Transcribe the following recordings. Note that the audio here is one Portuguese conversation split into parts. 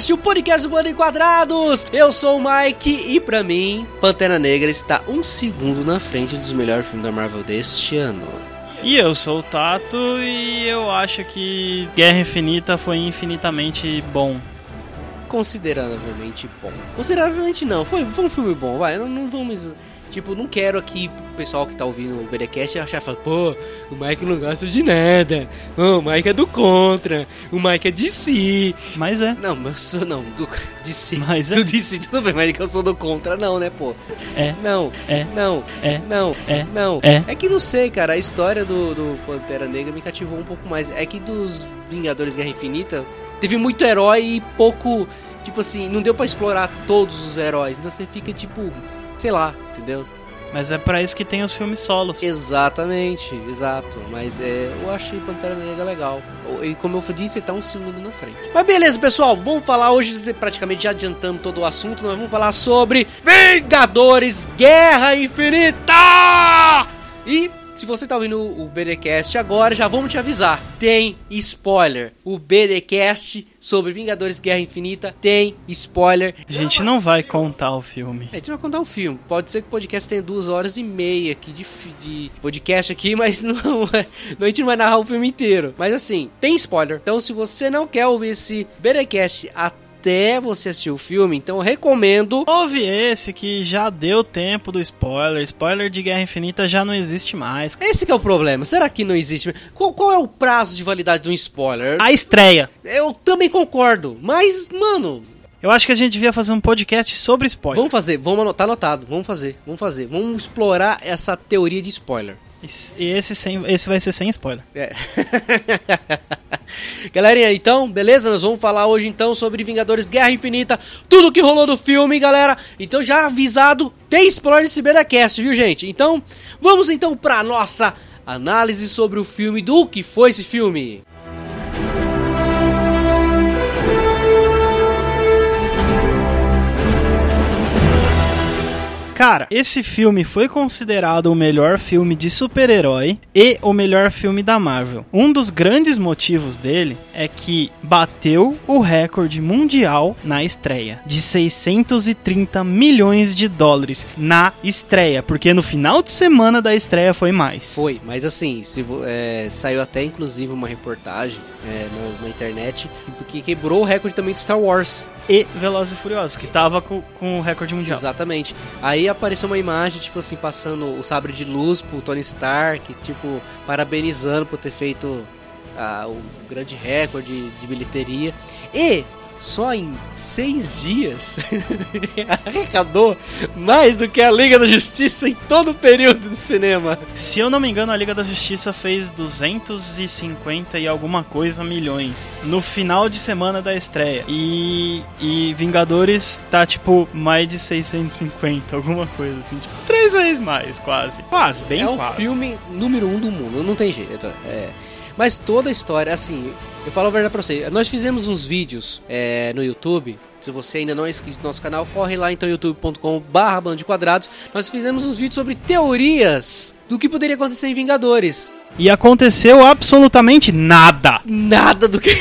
Verecast, o podcast do Bando em Quadrados. Eu sou o Mike e pra mim, Pantera Negra está um segundo na frente dos melhores filmes da Marvel deste ano. E eu sou o Tato e eu acho que Guerra Infinita foi infinitamente bom. Consideravelmente bom. Consideravelmente não, foi, foi um filme bom, vai, não, não vamos Tipo, não quero aqui o pessoal que tá ouvindo o BDcast achar, falar, pô, o Mike não gosta de nada. Oh, o Mike é do contra. O Mike é de si. Mas é. Não, eu sou não, do de si. Mas é. Do de si, tudo bem, mas é que eu sou do contra, não, né, pô? É. Não, É. não, É. não, É. não. É. É que não sei, cara, a história do, do Pantera Negra me cativou um pouco mais. É que dos Vingadores Guerra Infinita teve muito herói e pouco. Tipo assim, não deu pra explorar todos os heróis. Então você fica tipo. Sei lá, entendeu? Mas é pra isso que tem os filmes solos. Exatamente, exato. Mas é, eu achei Pantera Negra legal. E como eu disse, ele tá um segundo na frente. Mas beleza, pessoal, vamos falar hoje, praticamente já adiantando todo o assunto, nós vamos falar sobre Vingadores Guerra Infinita! E se você tá ouvindo o BDcast agora, já vamos te avisar. Tem spoiler. O BDcast sobre Vingadores Guerra Infinita tem spoiler. A gente não vai contar o filme. É, a gente não vai contar um filme. Pode ser que o podcast tenha duas horas e meia aqui de, de podcast aqui, mas não, a gente não vai narrar o filme inteiro. Mas assim, tem spoiler. Então se você não quer ouvir esse BDcast até você assistir o filme, então eu recomendo. Houve esse que já deu tempo do spoiler. Spoiler de Guerra Infinita já não existe mais. Esse que é o problema. Será que não existe? Qual, qual é o prazo de validade de um spoiler? A estreia. Eu também concordo. Mas, mano, Eu acho que a gente devia fazer um podcast sobre spoiler. vamos fazer. Vamos anotar, tá anotado. Vamos fazer. Vamos fazer. Vamos explorar essa teoria de spoiler. E esse, sem, esse vai ser sem spoiler. É. Galerinha, então, beleza? Nós vamos falar hoje então sobre Vingadores Guerra Infinita, tudo que rolou do filme, galera. Então, já avisado, tem spoiler nesse BDcast, viu, gente? Então, vamos então pra nossa análise sobre o filme, do que foi esse filme. Cara, esse filme foi considerado o melhor filme de super-herói e o melhor filme da Marvel. Um dos grandes motivos dele é que bateu o recorde mundial na estreia de 630 milhões de dólares na estreia, porque no final de semana da estreia foi mais. Foi, mas assim, se, é, saiu até inclusive uma reportagem é, na, na internet que, que quebrou o recorde também de Star Wars. E Velozes e Furiosos, que tava com, com o recorde mundial. Exatamente. Aí apareceu uma imagem, tipo assim, passando o sabre de luz pro Tony Stark, tipo, parabenizando por ter feito ah, o grande recorde de bilheteria. E só em seis dias arrecadou mais do que a Liga da Justiça em todo o período do cinema. Se eu não me engano, a Liga da Justiça fez 250 e alguma coisa milhões no final de semana da estreia. E, e Vingadores tá tipo mais de 650, alguma coisa assim, tipo, três vezes mais, quase. Quase, bem é o quase. filme número um do mundo, não tem jeito. É. Mas toda a história, assim, eu falo a verdade pra você. Nós fizemos uns vídeos é, no YouTube. Se você ainda não é inscrito no nosso canal, corre lá então youtube.com/barra bando de quadrados. Nós fizemos uns vídeos sobre teorias do que poderia acontecer em Vingadores. E aconteceu absolutamente nada. Nada do que.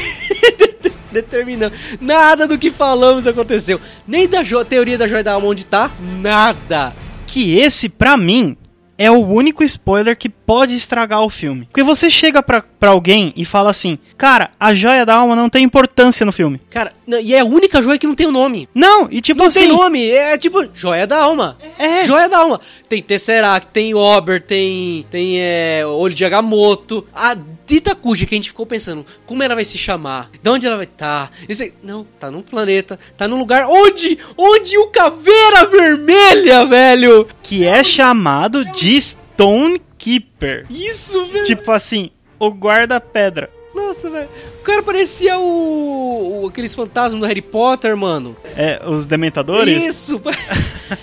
Determinando. Nada do que falamos aconteceu. Nem da teoria da joia da alma onde tá. Nada. Que esse, pra mim, é o único spoiler que pode estragar o filme. Porque você chega pra, pra alguém e fala assim: Cara, a joia da alma não tem importância no filme. Cara, não- e é a única joia que não tem o nome. Não, e tipo não assim. tem nome, é tipo joia da alma. É. Joia da alma. Tem Tesseract, tem Ober, tem tem é, Olho de Agamotto. A Dita Kuji que a gente ficou pensando, como ela vai se chamar? De onde ela vai estar? Não, tá num planeta, tá num lugar onde onde o Caveira Vermelha, velho. que é chamado de Stonekeeper. Isso, velho. Tipo assim, o guarda-pedra. Nossa, velho. O cara parecia o, o- aqueles fantasmas do Harry Potter, mano. É, os dementadores. Isso.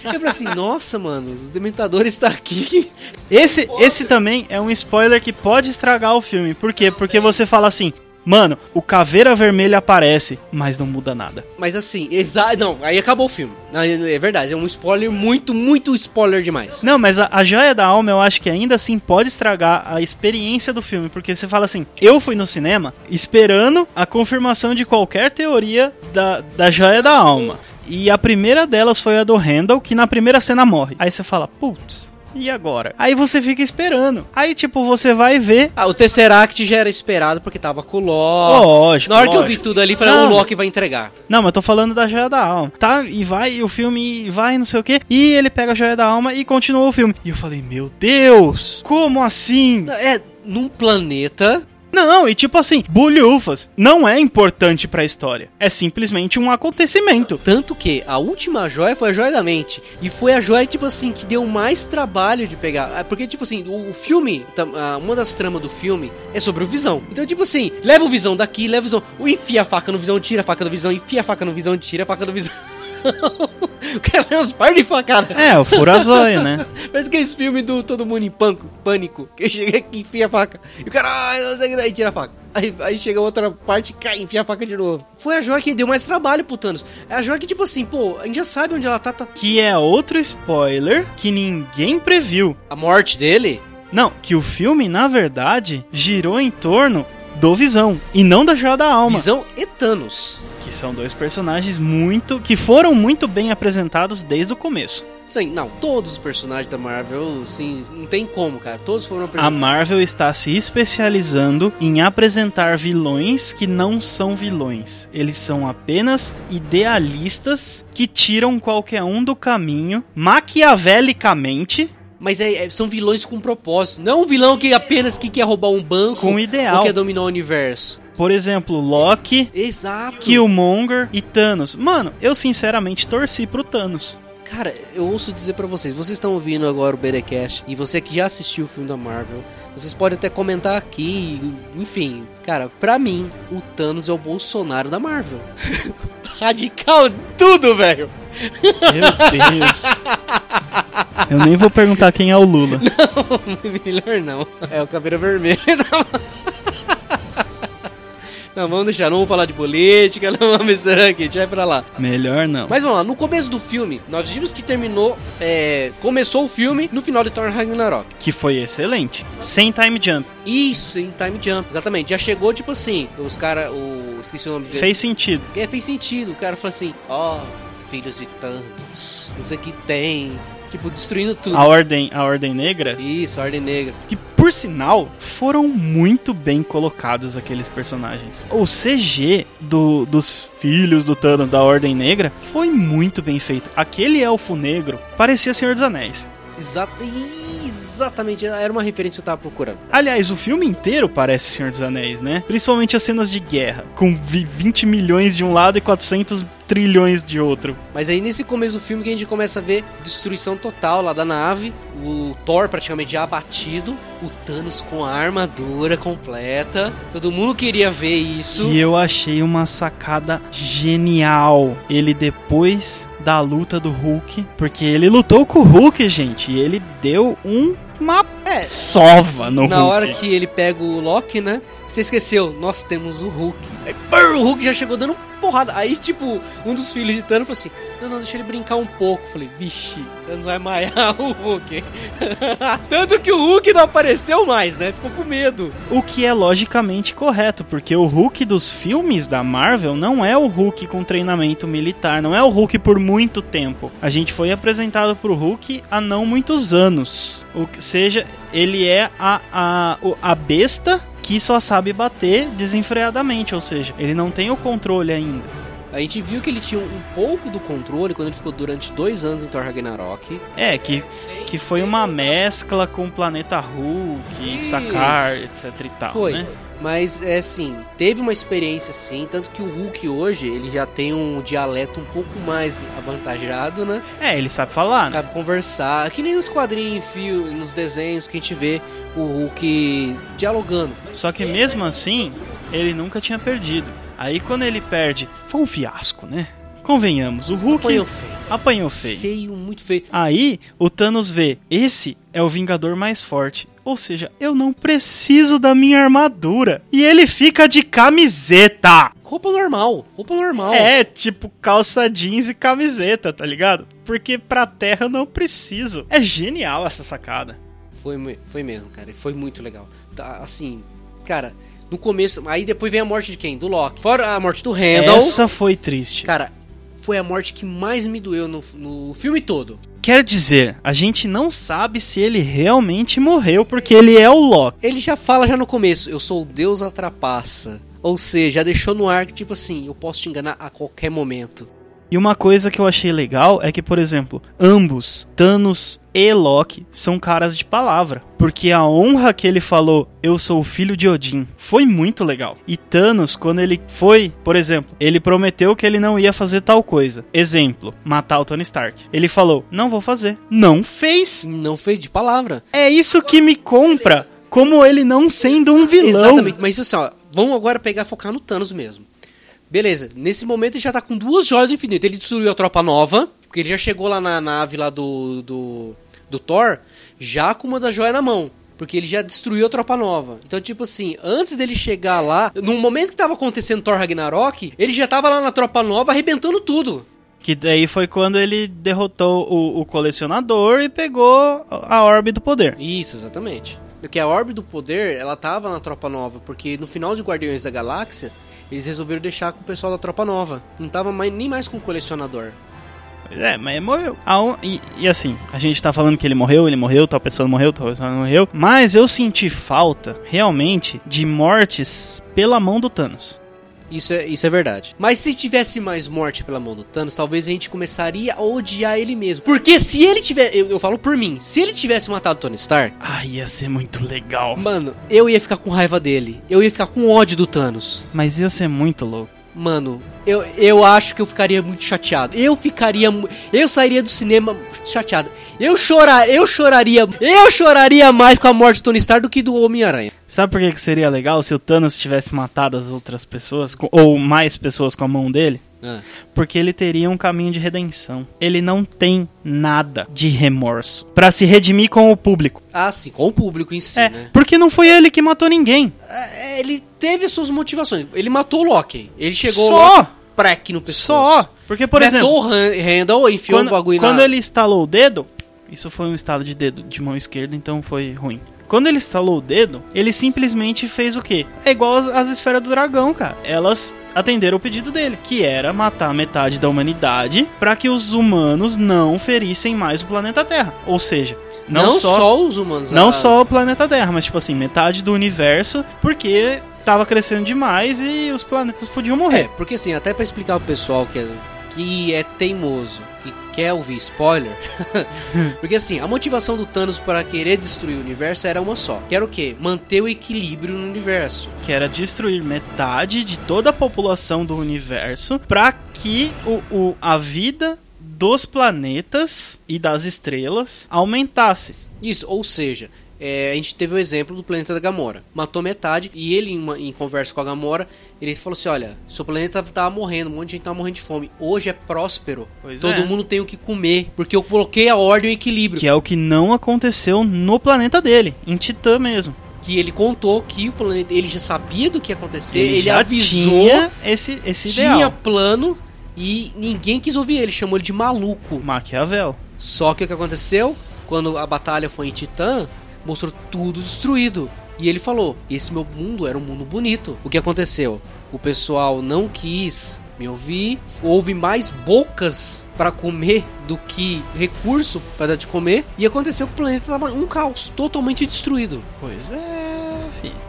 Eu falei assim, nossa, mano, o Dementador está aqui. Esse, esse também é um spoiler que pode estragar o filme. Por quê? Porque você fala assim: Mano, o Caveira Vermelha aparece, mas não muda nada. Mas assim, exa não, aí acabou o filme. É verdade, é um spoiler muito, muito spoiler demais. Não, mas a, a joia da alma eu acho que ainda assim pode estragar a experiência do filme, porque você fala assim, eu fui no cinema esperando a confirmação de qualquer teoria da, da joia da alma. E a primeira delas foi a do Randall, que na primeira cena morre. Aí você fala, putz, e agora? Aí você fica esperando. Aí, tipo, você vai ver. Ah, o Tesseract já era esperado porque tava com o Loki. Lógico. Na hora que eu lógico. vi tudo ali, falei, Não. o Loki vai entregar. Não, mas eu tô falando da joia da alma. Tá? E vai, e o filme vai, não sei o quê. E ele pega a joia da alma e continua o filme. E eu falei, meu Deus! Como assim? É, num planeta Não, e tipo assim, bulhufas não é importante pra história. É simplesmente um acontecimento. Tanto que a última joia foi a joia da mente. E foi a joia, tipo assim, que deu mais trabalho de pegar. Ah, Porque, tipo assim, o, filme, ah, uma das tramas do filme é sobre o Visão. Então, tipo assim, leva o Visão daqui, leva o Visão. Enfia a faca no Visão, tira a faca do Visão, enfia a faca no Visão, tira a faca do Visão. o cara tem uns par de facada. É, o furazóio, né? Parece aqueles filmes do Todo Mundo em Pânico, pânico que chega aqui e enfia a faca. E o cara, ai, daí tira a faca. Aí, aí chega outra parte, cai, enfia a faca de novo. Foi a joia que deu mais trabalho pro Thanos. É a joia que, tipo assim, pô, a gente já sabe onde ela tá, tá. Que é outro spoiler que ninguém previu. A morte dele? Não, que o filme, na verdade, girou em torno do Visão e não da Joia da Alma. Visão e Thanos. Que são dois personagens muito. que foram muito bem apresentados desde o começo. Sim, não, todos os personagens da Marvel, sim, não tem como, cara. Todos foram A apresentados. Marvel está se especializando em apresentar vilões que não são vilões. Eles são apenas idealistas que tiram qualquer um do caminho maquiavelicamente Mas é- é- são vilões com propósito. Não um vilão que apenas que quer roubar um banco com ideal. ou quer dominar o universo. Por exemplo, Loki, Exato. Killmonger e Thanos. Mano, eu sinceramente torci pro Thanos. Cara, eu ouço dizer pra vocês, vocês estão ouvindo agora o BDcast e você que já assistiu o filme da Marvel, vocês podem até comentar aqui, enfim, cara, pra mim, o Thanos é o Bolsonaro da Marvel. Radical tudo, velho. Meu Deus. Eu nem vou perguntar quem é o Lula. Melhor não. É o caveira vermelha. Não, vamos deixar, não vamos falar de política, não vamos misturar aqui, deixa pra lá. Melhor não. Mas vamos lá, no começo do filme, nós vimos que terminou, é, começou o filme no final de Thor Ragnarok. Que foi excelente. Sem time jump. Isso, em Time Jump, exatamente. Já chegou, tipo assim, os caras, o... esqueci o nome dele. Fez sentido. É, fez sentido. O cara falou assim, ó, filhos de Thanos, isso aqui tem... Tipo, destruindo tudo. A ordem, a ordem negra, Isso, a Ordem Negra. que por sinal foram muito bem colocados aqueles personagens. O CG do, dos filhos do Thanos da Ordem Negra foi muito bem feito. Aquele elfo negro parecia Senhor dos Anéis. Exato, exatamente, era uma referência que eu tava procurando. Aliás, o filme inteiro parece Senhor dos Anéis, né? Principalmente as cenas de guerra, com vi- 20 milhões de um lado e 400 trilhões de outro. Mas aí nesse começo do filme que a gente começa a ver destruição total lá da nave, o Thor praticamente já abatido, o Thanos com a armadura completa. Todo mundo queria ver isso. E eu achei uma sacada genial. Ele depois da luta do Hulk, porque ele lutou com o Hulk, gente, e ele deu um, uma É, sova no Na Hulk. hora que ele pega o Loki, né? Você esqueceu, nós temos o Hulk. Aí, brrr, o Hulk já chegou dando porrada. Aí, tipo, um dos filhos de Thanos falou assim: Não, não, deixa ele brincar um pouco. Falei, vixe, Thanos vai maiar o Hulk. Tanto que o Hulk não apareceu mais, né? Ficou com medo. O que é logicamente correto, porque o Hulk dos filmes da Marvel não é o Hulk com treinamento militar, não é o Hulk por muito tempo. A gente foi apresentado pro Hulk há não muitos anos. Ou seja, ele é a, a, a besta que só sabe bater desenfreadamente, ou seja, ele não tem o controle ainda. A gente viu que ele tinha um pouco do controle quando ele ficou durante dois anos em Thor Ragnarok. É, que, que foi uma mescla com o planeta Hulk, Isso. Sakar, etc e tal, Foi. né? Mas é assim, teve uma experiência sim, tanto que o Hulk hoje ele já tem um dialeto um pouco mais avantajado, né? É, ele sabe falar, né? Sabe conversar, que nem nos quadrinhos, fio, nos desenhos que a gente vê o Hulk dialogando. Só que mesmo assim, ele nunca tinha perdido. Aí quando ele perde, foi um fiasco, né? Convenhamos, o Hulk Apanhou feio. apanhou feio. Feio, muito feio. Aí o Thanos vê, esse é o Vingador mais forte. Ou seja, eu não preciso da minha armadura. E ele fica de camiseta. Roupa normal, roupa normal. É, tipo calça jeans e camiseta, tá ligado? Porque pra terra eu não preciso. É genial essa sacada. Foi, foi mesmo, cara. Foi muito legal. Tá, assim, cara, no começo. Aí depois vem a morte de quem? Do Loki. Fora a morte do Randall. Essa foi triste. Cara, foi a morte que mais me doeu no, no filme todo. Quer dizer, a gente não sabe se ele realmente morreu porque ele é o Loki. Ele já fala já no começo, eu sou o Deus atrapaça. Ou seja, já deixou no ar que tipo assim, eu posso te enganar a qualquer momento. E uma coisa que eu achei legal é que, por exemplo, ambos, Thanos e Loki, são caras de palavra. Porque a honra que ele falou, eu sou o filho de Odin, foi muito legal. E Thanos, quando ele foi, por exemplo, ele prometeu que ele não ia fazer tal coisa. Exemplo, matar o Tony Stark. Ele falou, não vou fazer. Não fez. Não fez de palavra. É isso que me compra como ele não sendo um vilão. Exatamente, mas assim, ó, vamos agora pegar focar no Thanos mesmo. Beleza, nesse momento ele já tá com duas joias do infinito. Ele destruiu a tropa nova, porque ele já chegou lá na nave lá do, do, do Thor, já com uma das joias na mão. Porque ele já destruiu a tropa nova. Então, tipo assim, antes dele chegar lá, no momento que tava acontecendo Thor Ragnarok, ele já tava lá na tropa nova arrebentando tudo. Que daí foi quando ele derrotou o, o colecionador e pegou a orbe do poder. Isso, exatamente. Porque a orbe do poder, ela tava na tropa nova, porque no final de Guardiões da Galáxia, eles resolveram deixar com o pessoal da tropa nova. Não tava mais, nem mais com o colecionador. É, mas morreu. E, e, assim, a gente tá falando que ele morreu, ele morreu, tal pessoa morreu, tal pessoa morreu. Mas eu senti falta, realmente, de mortes pela mão do Thanos. Isso é, isso é verdade. Mas se tivesse mais morte pela mão do Thanos, talvez a gente começaria a odiar ele mesmo. Porque se ele tivesse. Eu, eu falo por mim, se ele tivesse matado Tony Stark. Ah, ia ser muito legal. Mano, eu ia ficar com raiva dele. Eu ia ficar com ódio do Thanos. Mas ia ser muito louco. Mano, eu, eu acho que eu ficaria muito chateado. Eu ficaria. Eu sairia do cinema chateado. Eu chorar, eu choraria. Eu choraria mais com a morte do Tony Stark do que do Homem-Aranha. Sabe por que, que seria legal se o Thanos tivesse matado as outras pessoas, ou mais pessoas com a mão dele? Ah. Porque ele teria um caminho de redenção. Ele não tem nada de remorso para se redimir com o público. Ah, sim, com o público em si, É, né? porque não foi ele que matou ninguém. É, Ele teve suas motivações. Ele matou o Loki. Ele chegou Só. prec no pescoço. Só. Porque, por exemplo, Matou o Randall, enfiou quando, o bagulho quando na... ele estalou o dedo, isso foi um estalo de dedo de mão esquerda, então foi ruim. Quando ele estalou o dedo, ele simplesmente fez o quê? É igual as, as esferas do dragão, cara. Elas atenderam o pedido dele, que era matar metade da humanidade para que os humanos não ferissem mais o planeta Terra. Ou seja, não, Não, só, só... os humanos. não ah, só o planeta Terra, mas tipo assim, metade do universo, porque tava crescendo demais e os planetas podiam É, morrer. porque assim, até pra explicar pro pessoal que é, que é teimoso, quer ouvir spoiler. porque assim, a motivação do Thanos para querer destruir o universo era uma só. Que era o quê? Manter o equilíbrio no universo. que era destruir metade de toda a população do universo para que o, o- a vida dos planetas e das estrelas aumentasse. Isso, ou seja, é, a gente teve o exemplo do planeta da Gamora. Matou metade e ele, em, uma- em conversa com a Gamora, ele falou assim: Olha, seu planeta tava morrendo, um monte de gente tava morrendo de fome. Hoje é próspero. Pois Todo é. mundo tem o que comer. Porque eu coloquei a ordem e o equilíbrio. Que é o que não aconteceu no planeta dele, em Titã mesmo. Que ele contou que o planeta. Ele já sabia do que ia acontecer, ele, já avisou, tinha esse, esse tinha ideal. plano e ninguém quis ouvir ele, chamou ele de maluco. Maquiavel. Só que o que aconteceu? Quando a batalha foi em Titã, mostrou tudo destruído. E ele falou: Esse meu mundo era um mundo bonito. O que aconteceu? O pessoal não quis me ouvir. Houve mais bocas para comer do que recurso para dar de comer. E aconteceu que o planeta estava um caos, totalmente destruído. Pois é,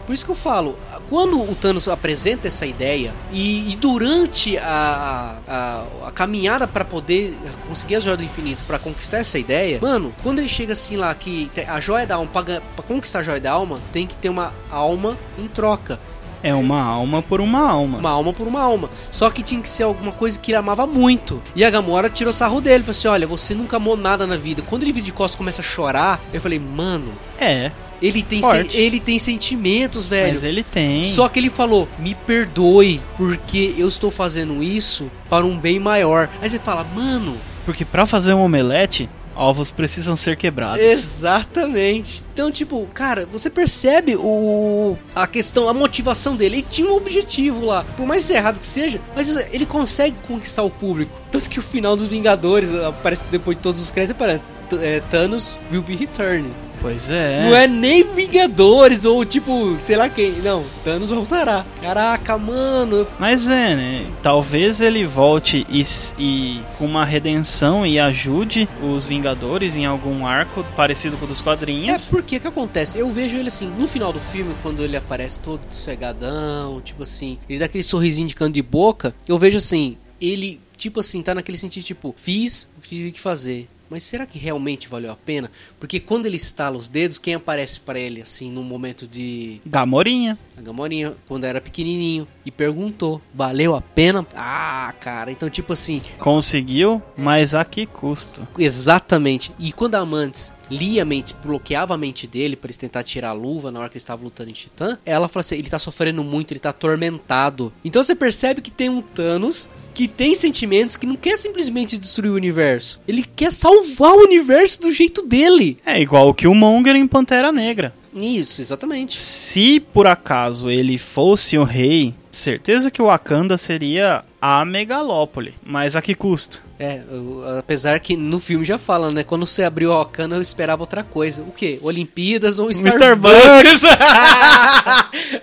Por isso que eu falo, quando o Thanos apresenta essa ideia e, e durante a, a, a caminhada para poder conseguir as joias do infinito para conquistar essa ideia, mano, quando ele chega assim lá que a joia da alma, pra conquistar a joia da alma, tem que ter uma alma em troca. É uma alma por uma alma. Uma alma por uma alma. Só que tinha que ser alguma coisa que ele amava muito. E a Gamora tirou sarro dele. Falou assim: Olha, você nunca amou nada na vida. Quando ele vira de costas começa a chorar, eu falei: Mano, É, ele tem, sen- ele tem sentimentos, velho. mas ele tem. Só que ele falou: me perdoe, porque eu estou fazendo isso para um bem maior. Aí você fala, mano, Porque pra fazer um omelete, Ovos precisam ser quebrados. Exatamente. Então, tipo, cara, você percebe o a questão, a motivação dele. Ele tinha um objetivo lá. Por mais errado que seja, mas ele consegue conquistar o público. Tanto que o final dos Vingadores, parece que depois de todos os créditos, para é, Thanos will be returning. Pois é. Não é nem Vingadores ou tipo, sei lá quem. Não, Thanos voltará. Caraca, mano. Mas é, né? Talvez ele volte e, e com uma redenção e ajude os Vingadores em algum arco parecido com o dos quadrinhos. É porque que acontece? Eu vejo ele assim, no final do filme, quando ele aparece todo cegadão, tipo assim, ele dá aquele sorrisinho de canto de boca, eu vejo assim, ele, tipo assim, tá naquele sentido, tipo, fiz o que tive que fazer mas será que realmente valeu a pena? Porque quando ele estala os dedos, quem aparece para ele assim no momento de Gamorinha. A Gamorinha, quando era pequenininho e perguntou: "Valeu a pena?" Ah, cara, então tipo assim, conseguiu, mas a que custo? Exatamente. E quando a Amantes lia a mente, bloqueava a mente dele para ele tentar tirar a luva na hora que ele estava lutando em Titã, ela fala assim: ele tá sofrendo muito, ele tá atormentado. Então você percebe que tem um Thanos que tem sentimentos que não quer simplesmente destruir o universo. Ele quer salvar o universo do jeito dele. É igual que o Monger em Pantera Negra. Isso, exatamente. Se por acaso ele fosse o rei, certeza que o Wakanda seria a megalópole. Mas a que custo? É, apesar que no filme já fala, né? Quando você abriu a Wakanda, eu esperava outra coisa. O quê? Olimpíadas ou Starbucks? Starbucks.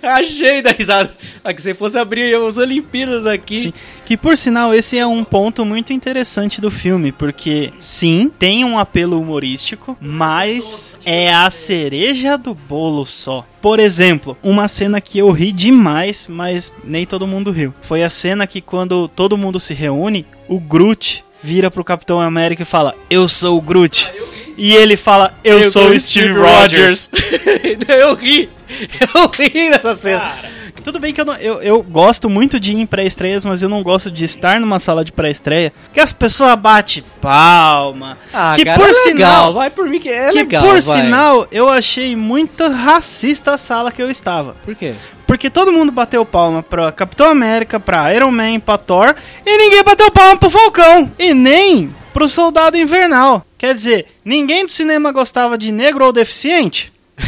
Achei da risada. Ah, que se fosse abrir as Olimpíadas aqui. Sim. Que por sinal, esse é um ponto muito interessante do filme, porque sim, tem um apelo humorístico, mas é a cereja do bolo só. Por exemplo, uma cena que eu ri demais, mas nem todo mundo riu. Foi a cena que quando todo mundo se reúne, o Groot vira pro Capitão América e fala: Eu sou o Groot. E ele fala: Eu, eu sou o Steve, Steve Rogers. eu ri. Eu ri nessa cena. Cara. Tudo bem que eu, não, eu, eu gosto muito de ir em pré-estreias, mas eu não gosto de estar numa sala de pré-estreia que as pessoas batem palma. Ah, que cara, por é sinal, legal. vai por mim que é que legal. Por vai. sinal, eu achei muito racista a sala que eu estava. Por quê? Porque todo mundo bateu palma pra Capitão América, pra Iron Man, pra Thor, e ninguém bateu palma pro Falcão. E nem pro Soldado Invernal. Quer dizer, ninguém do cinema gostava de negro ou deficiente?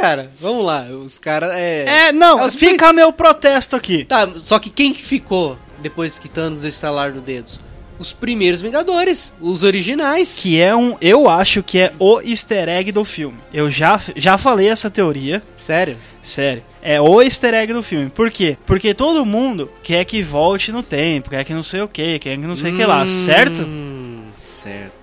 cara, vamos lá. Os caras. É, é, não, é fica pri... meu protesto aqui. Tá, só que quem ficou depois que Thanos estalar do dedos? Os primeiros Vingadores, os originais. Que é um. Eu acho que é o easter egg do filme. Eu já, já falei essa teoria. Sério? Sério. É o easter egg do filme. Por quê? Porque todo mundo quer que volte no tempo, quer que não sei o que, quer que não sei o hum, que lá, certo? Certo.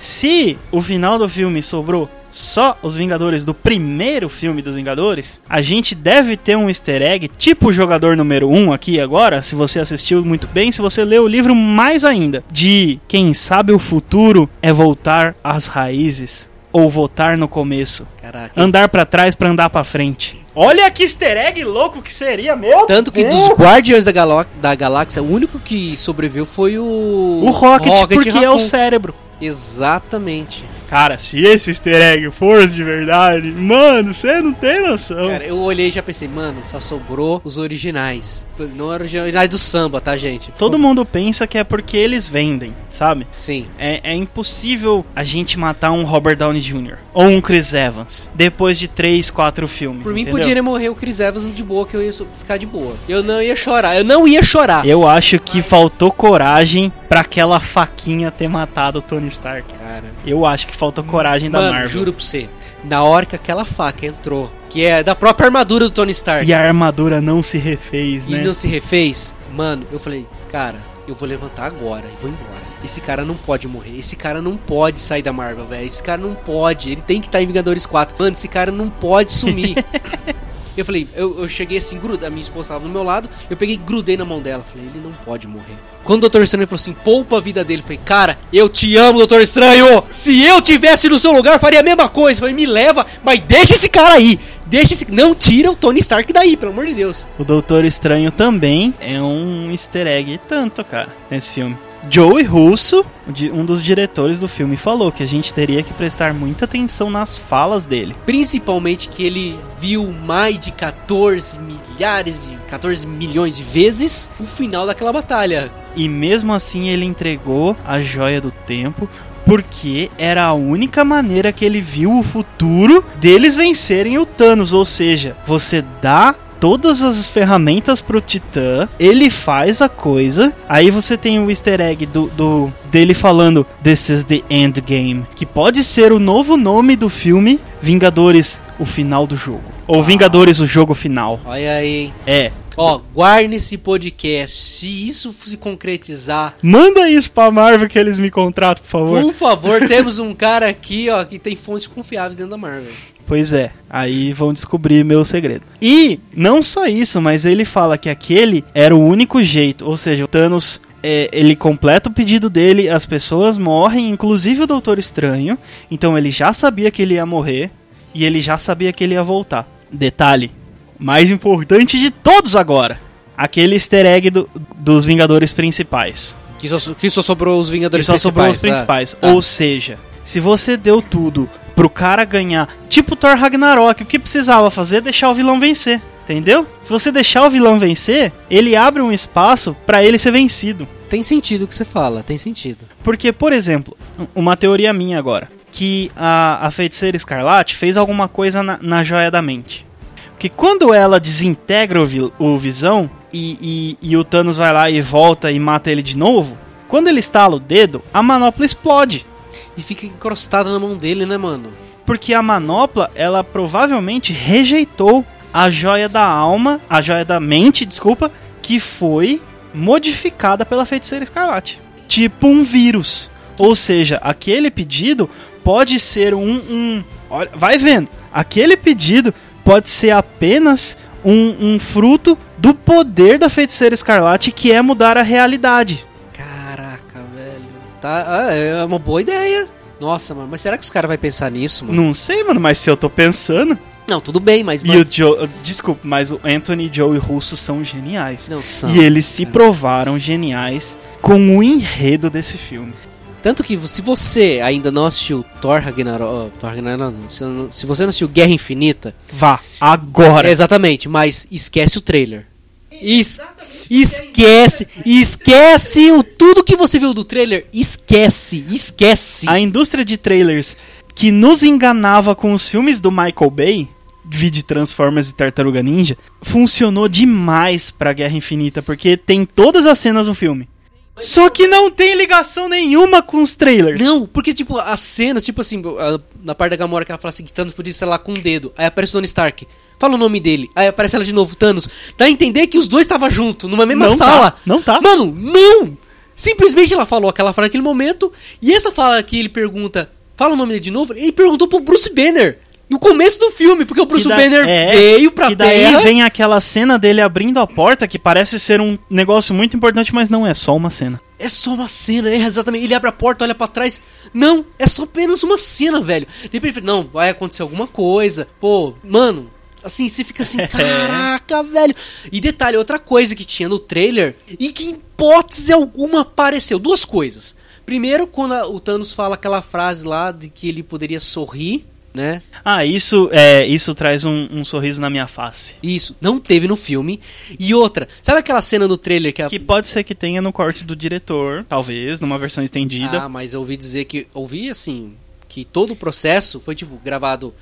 Se o final do filme sobrou só os Vingadores do primeiro filme dos Vingadores, a gente deve ter um easter egg, tipo o jogador número 1 um aqui agora, se você assistiu muito bem, se você leu o livro mais ainda, de quem sabe o futuro é voltar às raízes ou voltar no começo. Caraca. Andar para trás para andar para frente. Olha que easter egg louco que seria, meu Tanto que Deus. dos Guardiões da, Galó da Galáxia, o único que sobreviveu foi o... O Rocket, Rocket porque Raccoon. é o cérebro. Exatamente. Cara, se esse easter egg for de verdade, mano, você não tem noção. Cara, eu olhei e já pensei, mano, só sobrou os originais. Não eram originais do samba, tá, gente? Todo mundo pensa que é porque eles vendem, sabe? Sim. É, é impossível a gente matar um Robert Downey Jr. ou um Chris Evans depois de 3, 4 filmes. Por mim, entendeu? podia morrer o Chris Evans de boa, que eu ia ficar de boa. Eu não ia chorar, eu não ia chorar. Eu acho que faltou coragem para aquela faquinha ter matado o Tony Stark. Cara. Eu acho que faltou coragem da Mano, Marvel. juro pra você. Na hora que aquela faca entrou, que é da própria armadura do Tony Stark. E a armadura não se refez, né? E não se refez. Mano, eu falei, cara, eu vou levantar agora e vou embora. Esse cara não pode morrer. Esse cara não pode sair da Marvel, velho. Esse cara não pode. Ele tem que estar tá em Vingadores 4. Mano, esse cara não pode sumir. eu falei, eu, eu cheguei assim, gruda, a minha esposa estava do meu lado, eu peguei grudei na mão dela. Falei, ele não pode morrer. Quando o Doutor Estranho falou assim, poupa a vida dele, falei, cara, eu te amo, Doutor Estranho! Se eu tivesse no seu lugar, faria a mesma coisa. Eu falei, me leva, mas deixa esse cara aí. Deixa esse. Não tira o Tony Stark daí, pelo amor de Deus. O Doutor Estranho também é um easter egg tanto, cara, nesse filme. Joey Russo, um dos diretores do filme, falou que a gente teria que prestar muita atenção nas falas dele. Principalmente que ele viu mais de 14 milhares, de 14 milhões de vezes o final daquela batalha. E mesmo assim ele entregou a joia do tempo porque era a única maneira que ele viu o futuro deles vencerem o Thanos, ou seja, você dá todas as ferramentas pro Titã, ele faz a coisa, aí você tem o easter egg do, do dele falando This is the end game, que pode ser o novo nome do filme Vingadores, o final do jogo. Ou Vingadores, o jogo final. Olha aí. É. Ó, guarde esse podcast. Se isso se concretizar, Manda isso pra Marvel que eles me contratam, por favor. por favor, temos um cara aqui, ó, que tem fontes confiáveis dentro da Marvel. Pois é, aí vão descobrir meu segredo. E não só isso, mas ele fala que aquele era o único jeito, ou seja, o Thanos é, ele completa o pedido dele, as pessoas morrem, inclusive o Doutor Estranho. Então ele já sabia que ele ia morrer e ele já sabia que ele ia voltar. Detalhe, mais importante de todos agora, aquele Easter egg do- dos Vingadores principais. Que só, que só sobrou os Vingadores E só sobrou os principais. principais. ah, tá. Ou seja, se você deu tudo pro cara ganhar, tipo Thor Ragnarok, o que precisava fazer é deixar o vilão vencer. Entendeu? Se você deixar o vilão vencer, ele abre um espaço pra ele ser vencido. Tem sentido o que você fala, tem sentido. Porque, por exemplo, uma teoria minha agora, que a, a feiticeira Escarlate fez alguma coisa na, na joia da mente. Que quando ela desintegra o, vi- o Visão e, e- e o Thanos vai lá e volta e mata ele de novo, quando ele estala o dedo, a manopla explode. E fica encrostado na mão dele, né, mano? Porque a manopla, ela provavelmente rejeitou a joia da alma, a joia da mente, desculpa, que foi modificada pela feiticeira escarlate. Tipo um vírus. Ou seja, aquele pedido pode ser um. um olha, vai vendo. Aquele pedido pode ser apenas um, um fruto do poder da feiticeira escarlate que é mudar a realidade. Tá, ah, é uma boa ideia. Nossa, mano, mas será que os caras vão pensar nisso, mano? Não sei, mano, mas se eu tô pensando. Não, tudo bem, mas. E o mas... Joe. Desculpa, mas o Anthony, Joe e Russo são geniais. Não são. E eles se provaram geniais com o enredo desse filme. Tanto que se você ainda não assistiu Thor Ragnarok. oh, Thor Ragnarok não, se, não- se você não assistiu Guerra Infinita. Vá, agora! Exatamente, mas esquece o trailer. Es- esquece, esquece o tudo que você viu do trailer, esquece, esquece. A indústria de trailers que nos enganava com os filmes do Michael Bay, de Transformers e Tartaruga Ninja, funcionou demais pra Guerra Infinita, porque tem todas as cenas no filme. Só que não tem ligação nenhuma com os trailers. Não, porque, tipo, as cenas, tipo assim, na parte da Gamora que ela fala assim que Thanos podia lá com um dedo. Aí aparece o Tony Stark. Fala o nome dele. Aí aparece ela de novo, Thanos. Dá a entender que os dois estavam juntos, numa mesma Não tá, sala. não tá. Mano, não! Simplesmente ela falou aquela frase naquele momento. E essa fala que ele pergunta, fala o nome dele de novo. Ele perguntou pro Bruce Banner. No começo do filme, porque o Bruce da- Banner é, veio pra que daí Terra. vem aquela cena dele abrindo a porta que parece ser um negócio muito importante, mas não é só uma cena. É só uma cena, é exatamente. Ele abre a porta, olha pra trás. Não, é só apenas uma cena, velho. De repente, ele fala, não, vai acontecer alguma coisa. Pô, mano, assim, você fica assim, caraca, velho. E detalhe, outra coisa que tinha no trailer e que em hipótese alguma apareceu. Duas coisas. Primeiro, quando a- o Thanos fala aquela frase lá de que ele poderia sorrir, né? Ah, isso é isso traz um, um sorriso na minha face. Isso, não teve no filme. E outra, sabe aquela cena no trailer que a Que pode ser que tenha no corte do diretor, talvez, numa versão estendida. Ah, mas eu ouvi dizer que. Ouvi assim. Que todo o processo foi, tipo, gravado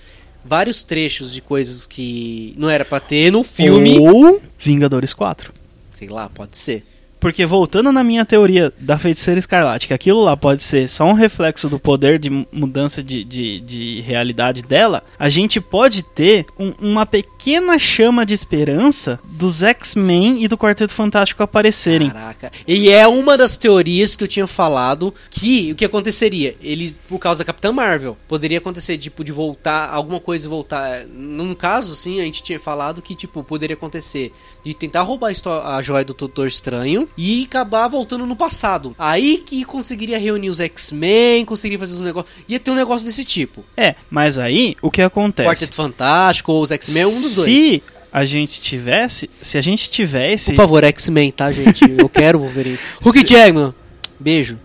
vários trechos de coisas que não era pra ter no filme. Ou Vingadores 4. Sei lá, pode ser. Porque voltando na minha teoria da feiticeira escarlate, que aquilo lá pode ser só um reflexo do poder de mu- mudança de, de, de realidade dela, a gente pode ter um- uma pequena chama de esperança dos X-Men e do Quarteto Fantástico aparecerem. Caraca. E é uma das teorias que eu tinha falado que o que aconteceria? Ele, por causa da Capitã Marvel, poderia acontecer, tipo, de voltar, alguma coisa voltar. No caso, assim, a gente tinha falado que, tipo, poderia acontecer de tentar roubar a a joia do Doutor Estranho e acabar voltando no passado. Aí que conseguiria reunir os X-Men, conseguiria fazer os negócios. Ia ter um negócio desse tipo. É, mas aí o que acontece? Quarteto Fantástico ou os X-Men, um dos dois. Se a gente tivesse, se a gente tivesse Por favor, X-Men, tá, gente? Eu quero Wolverine. Hulk Jackman, beijo.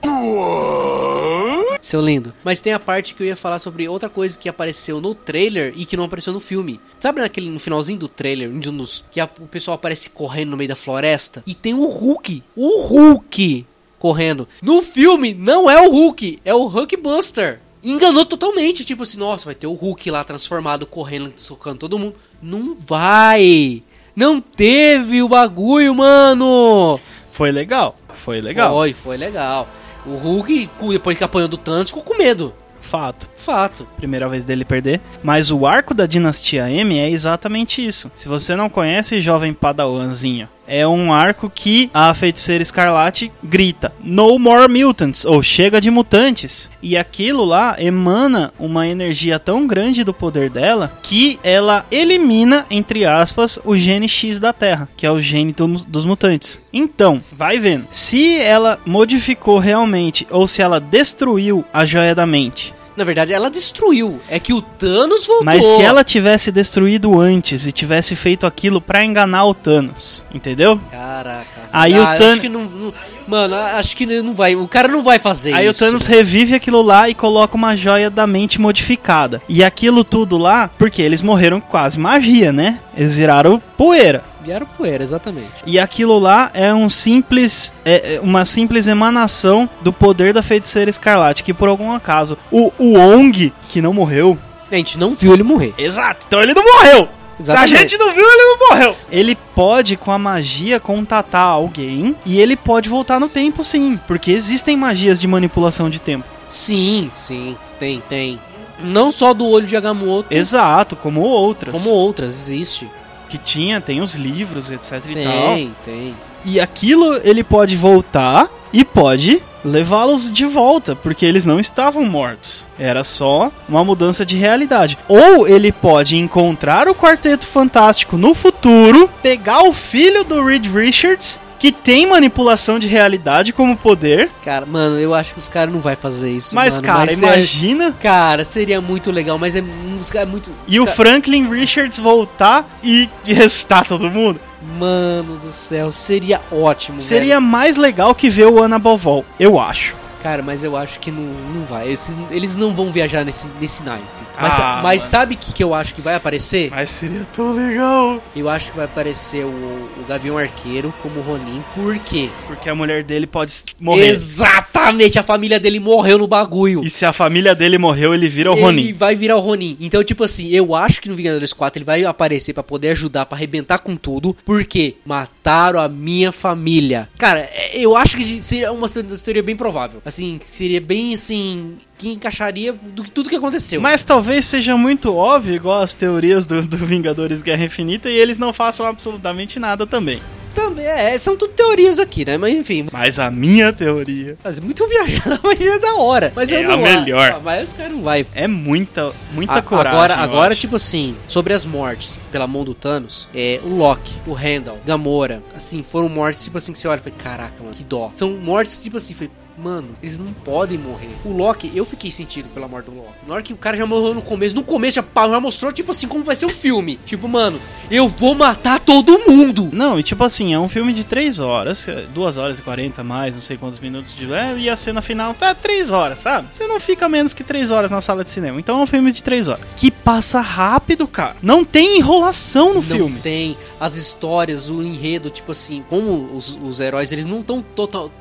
Seu lindo. Mas tem a parte que eu ia falar sobre outra coisa que apareceu no trailer e que não apareceu no filme. Sabe naquele no finalzinho do trailer, dos que a, o pessoal aparece correndo no meio da floresta e tem o Hulk, o Hulk correndo. No filme não é o Hulk, é o Hulkbuster. Enganou totalmente, tipo assim, nossa, vai ter o Hulk lá transformado correndo, socando todo mundo. Não vai. Não teve o bagulho, mano. Foi legal, foi legal. Foi, foi legal. O Hulk, depois que apanhou do Thanos, ficou com medo. Fato. Fato. Primeira vez dele perder. Mas o arco da Dinastia M é exatamente isso. Se você não conhece, jovem padawanzinho, é um arco que a feiticeira escarlate grita: No more mutants, ou chega de mutantes. E aquilo lá emana uma energia tão grande do poder dela que ela elimina, entre aspas, o gene X da Terra, que é o gene do, dos mutantes. Então, vai vendo. Se ela modificou realmente, ou se ela destruiu a joia da mente na verdade, ela destruiu. É que o Thanos voltou. Mas se ela tivesse destruído antes e tivesse feito aquilo para enganar o Thanos, entendeu? Caraca. Aí ah, o Thanos. Não, não, mano, acho que não vai. O cara não vai fazer Aí isso. Aí o Thanos revive aquilo lá e coloca uma joia da mente modificada. E aquilo tudo lá, porque eles morreram com quase magia, né? Eles viraram poeira. Vieram poeira, exatamente. E aquilo lá é um simples, é, é uma simples emanação do poder da feiticeira escarlate, que por algum acaso o, o Ong, que não morreu. A gente não viu ele morrer. Exato, então ele não morreu. Exatamente. Se a gente não viu, ele não morreu. Ele pode, com a magia, contatar alguém e ele pode voltar no tempo, sim. Porque existem magias de manipulação de tempo. Sim, sim, tem, tem. Não só do olho de Agamotto. Exato, como outras. Como outras, existe que tinha, tem os livros, etc tem, e tal. Tem, tem. E aquilo ele pode voltar e pode levá-los de volta, porque eles não estavam mortos. Era só uma mudança de realidade. Ou ele pode encontrar o Quarteto Fantástico no futuro, pegar o filho do Reed Richards que tem manipulação de realidade como poder. Cara, mano, eu acho que os caras não vai fazer isso. Mas, mano, cara, mas imagina. É... Cara, seria muito legal, mas é, é muito. E o Franklin Richards voltar e ressuscitar todo mundo? Mano do céu, seria ótimo. Seria velho. mais legal que ver o Ana Bovol, eu acho. Cara, mas eu acho que não, não vai. Eles, eles não vão viajar nesse, nesse naipe. Mas, ah, mas sabe o que, que eu acho que vai aparecer? Mas seria tão legal. Eu acho que vai aparecer o, o Gavião Arqueiro como Ronin. Por quê? Porque a mulher dele pode morrer. Exatamente, a família dele morreu no bagulho. E se a família dele morreu, ele vira o ele Ronin. Ele vai virar o Ronin. Então, tipo assim, eu acho que no Vingadores 4 ele vai aparecer para poder ajudar, para arrebentar com tudo. Porque mataram a minha família. Cara, é, eu acho que seria uma teoria bem provável. Assim, seria bem assim que encaixaria do tudo que aconteceu. Mas talvez seja muito óbvio, igual as teorias do, do Vingadores Guerra Infinita, e eles não façam absolutamente nada também. Também, é, são tudo teorias aqui, né? Mas enfim. Mas a minha teoria. Mas é muito viajada, mas é da hora. Mas é a melhor. Ah, mas os caras não vai. É muita, muita a, coragem. Agora, agora tipo assim, sobre as mortes pela mão do Thanos, é, o Loki, o Randall, Gamora, assim, foram mortes, tipo assim, que você olha e fala, caraca, mano, que dó. São mortes, tipo assim, foi, Mano, eles não podem morrer. O Loki, eu fiquei sentido pela morte do Loki. Na hora que o cara já morreu no começo, no começo já, já mostrou, tipo assim, como vai ser o filme. Tipo, mano, eu vou matar todo mundo. Não, e tipo assim, é um filme de 3 horas, 2 horas e 40 mais, não sei quantos minutos de. É, e a cena final tá 3 horas, sabe? Você não fica menos que 3 horas na sala de cinema. Então é um filme de 3 horas. Que passa rápido, cara. Não tem enrolação no não filme. Não tem. As histórias, o enredo, tipo assim, como os, os heróis, eles não estão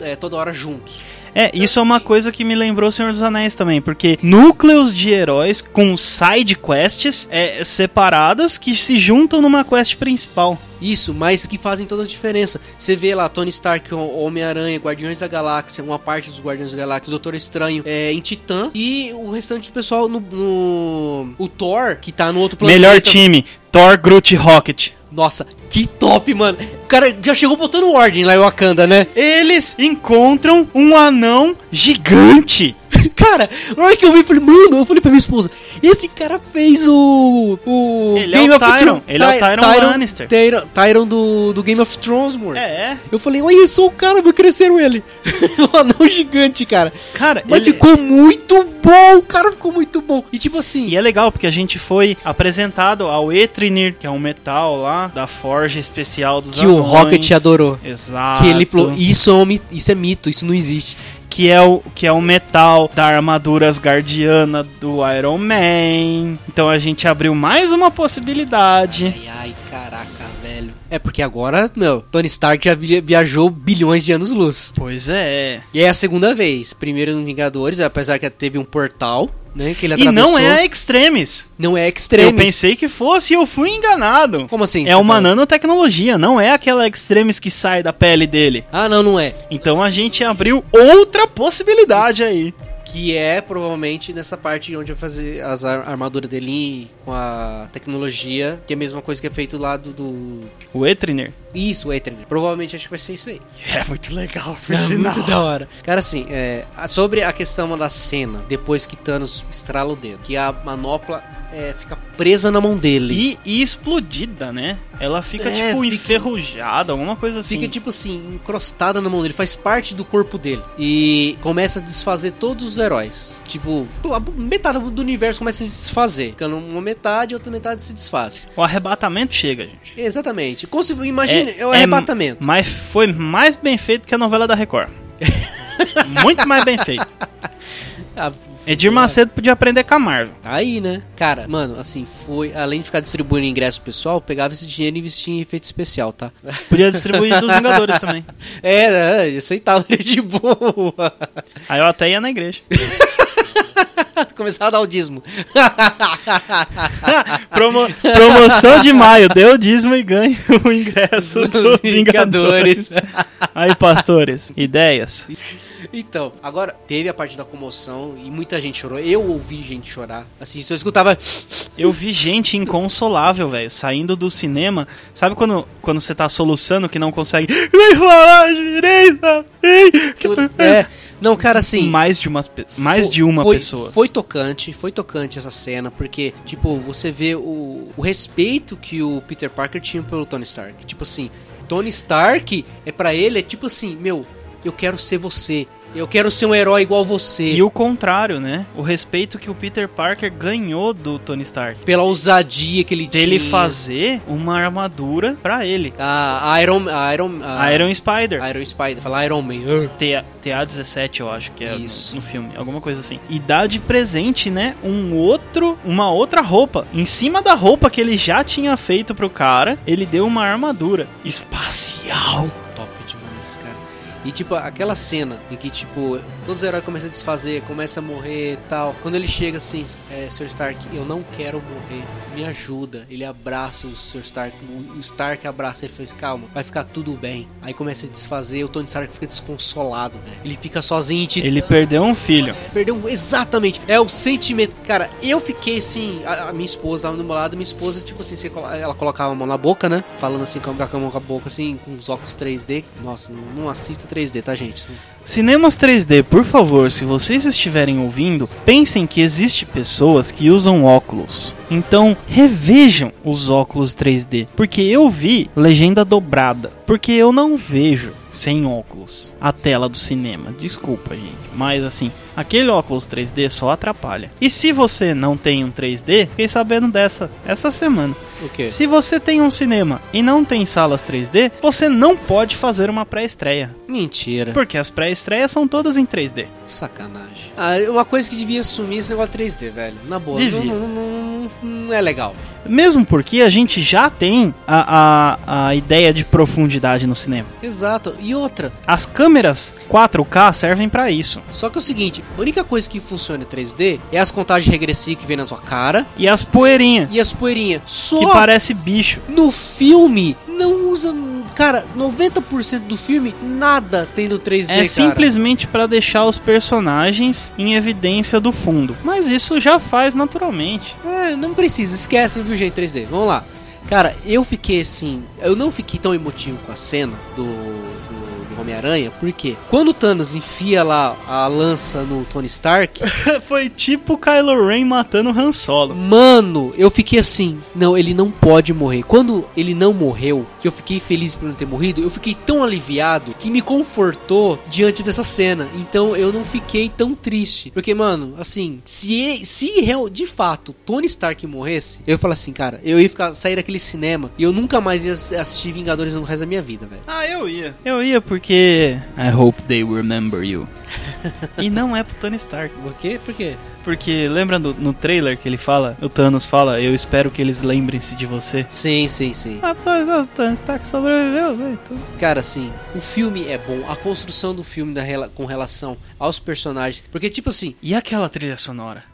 é, toda hora juntos. É, isso é uma coisa que me lembrou o Senhor dos Anéis também, porque núcleos de heróis com side quests é, separadas que se juntam numa quest principal. Isso, mas que fazem toda a diferença. Você vê lá Tony Stark, Homem-Aranha, Guardiões da Galáxia, uma parte dos Guardiões da Galáxia, Doutor Estranho é, em Titã e o restante do pessoal no, no, O Thor, que tá no outro planeta. Melhor time: Thor, Groot e Rocket. Nossa, que top, mano. O cara já chegou botando ordem lá em Wakanda, né? Eles encontram um anão gigante. Cara, na hora que eu vi, eu falei, mano, eu falei pra minha esposa, esse cara fez o. o Ele Game é o of Thrones. Ele é o Tyron, Tyron Lannister. Tyron, Tyron do, do Game of Thrones, mano. É. Eu falei, olha só o cara, meu, cresceram ele. um anão gigante, cara. Cara, Mas ele... ficou muito bom, o cara ficou muito bom. E tipo assim. E é legal, porque a gente foi apresentado ao Etrinir, que é um metal lá, da forja especial dos Que anões. o Rocket adorou. Exato. Que ele falou, isso é, um, isso é mito, isso não existe que é o que é o metal da armadura asgardiana do Iron Man. Então a gente abriu mais uma possibilidade. Ai, ai, caraca, velho. É porque agora, meu, Tony Stark já vi- viajou bilhões de anos-luz. Pois é. E é a segunda vez. Primeiro no Vingadores, apesar que teve um portal, né? Que ele E atravessou. não é a Extremis. Não é Extremis. Eu pensei que fosse e eu fui enganado. Como assim? É uma fala? nanotecnologia, não é aquela Extremis que sai da pele dele. Ah, não, não é. Então a gente abriu outra possibilidade aí. Que é provavelmente nessa parte onde vai fazer as ar armaduras dele com a tecnologia, que é a mesma coisa que é feito lá do. do... O Etriner. Isso, o Ethernet. Provavelmente acho que vai ser isso aí. É muito legal, por É sinal. muito da hora. Cara, assim, é, sobre a questão da cena, depois que Thanos estrala o dedo, que a manopla é, fica presa na mão dele. E, e explodida, né? Ela fica, É, tipo, fica- enferrujada, alguma coisa assim. Fica tipo assim, encrostada na mão dele, faz parte do corpo dele. E começa a desfazer todos os heróis. Tipo, metade do universo começa a se desfazer. Ficando uma metade e outra metade se desfaz. O arrebatamento chega, gente. Exatamente. Como se, imagine, é, o arrebatamento. Mas foi mais bem feito que a novela da Record. Muito mais bem feito. Ah, Edir Macedo podia aprender com a Marvel. Aí, né? Cara, mano, assim, foi. Além de ficar distribuindo ingresso pro pessoal, pegava esse dinheiro e investia em efeito especial, tá? Podia distribuir dos Vingadores também. É, é, eu aceitava ele de boa. Aí eu até ia na igreja. Começava a dar o dízimo. Promo- promoção de maio, deu o dízimo e ganha o ingresso do Vingadores. Vingadores. Aí, pastores, ideias. Então, agora teve a parte da comoção e muita gente chorou. Eu ouvi gente chorar. Assim, eu escutava. Eu vi gente inconsolável, velho, saindo do cinema. Sabe quando, quando você tá soluçando que não consegue. Nem falar direita! É. Não, cara, assim. Mais de uma, mais Fo- de uma foi, pessoa. Foi tocante, foi tocante essa cena, porque, tipo, você vê o, o respeito que o Peter Parker tinha pelo Tony Stark. Tipo assim, Tony Stark é pra ele, é tipo assim, meu, eu quero ser você. Eu quero ser um herói igual você. E o contrário, né? O respeito que o Peter Parker ganhou do Tony Stark. Pela ousadia que ele Dele tinha. fazer uma armadura pra ele. A Iron. A Iron. A Iron Spider. Iron Spider. Fala Iron Man. Ah. TA, TA17, eu acho que é no- Isso. No, filme, alguma coisa assim. E dá de presente, né, um outro, uma outra roupa. Em cima da roupa que ele já tinha feito pro cara, ele deu uma armadura espacial. Top demais, cara. E tipo, aquela cena em que, tipo, todos os heróis começam a desfazer, começam a morrer e tal. Quando ele chega assim, é, Sr. Stark, eu não quero morrer, me ajuda. Ele abraça o Sr. Stark, o Stark abraça ele e fala, calma, vai ficar tudo bem. Aí começa a desfazer, o Tony Stark fica desconsolado, velho. Ele fica sozinho Titã. Ele perdeu um filho. Perdeu exatamente. É o sentimento. Cara, eu fiquei assim. A, a minha esposa tava do meu lado. Minha esposa, tipo assim, ela colocava a mão na boca, né? Falando assim, com a com a mão com a boca, assim, com os óculos 3D. Nossa, não assista 3D, tá, gente? Cinemas 3D, por favor, se vocês estiverem ouvindo, pensem que existe pessoas que usam óculos. Então, revejam os óculos 3D, porque eu vi legenda dobrada, porque eu não vejo sem óculos a tela do cinema. Desculpa, gente, mas assim, aquele óculos 3D só atrapalha. E se você não tem um 3D, fiquei sabendo dessa essa semana. Se você tem um cinema e não tem salas 3D, você não pode fazer uma pré-estreia. Mentira. Porque as pré-estreias são todas em 3D. Sacanagem. Ah, uma coisa que devia sumir esse negócio 3D, velho. Na boa, não, não, não- não- é legal. Mesmo porque a gente já tem a, a, a ideia de profundidade no cinema. Exato. E outra, As câmeras 4K servem pra isso. só que é o seguinte: a única coisa que funciona em 3D é as contagens regressivas que vem na sua cara E as poeirinhas, e as poeirinhas. Só que parece bicho. No filme, não usa. Cara, 90% do filme, nada tem no 3D, É cara. simplesmente pra deixar os personagens em evidência do fundo. Mas isso já faz naturalmente. É, não precisa, esquecem, viu, gente, 3D. Vamos lá. Cara, eu fiquei assim. Eu não fiquei tão emotivo com a cena do. Homem-Aranha, porque quando o Thanos enfia lá a lança no Tony Stark, Foi tipo Kylo Ren matando Han Solo. mano, eu fiquei assim, não, ele não pode morrer. Quando ele não morreu, que eu fiquei feliz por não ter morrido, eu fiquei tão aliviado que me confortou diante dessa cena. Então eu não fiquei tão triste. Porque, mano, assim, se, se real- de fato Tony Stark morresse, eu ia falar assim, cara, eu ia ficar, sair daquele cinema e eu nunca mais ia assistir Vingadores no resto da minha vida, velho. Ah, eu ia. Eu ia porque. I hope they remember you. e não é pro Tony Stark. Por quê? Por quê? Porque lembra no, no trailer que ele fala, o Thanos fala, eu espero que eles lembrem-se de você. Sim, sim, sim. Rapaz, o Tony Stark sobreviveu, velho. Então... Cara, assim, o filme é bom, a construção do filme da, com relação aos personagens. Porque, tipo assim, E aquela trilha sonora?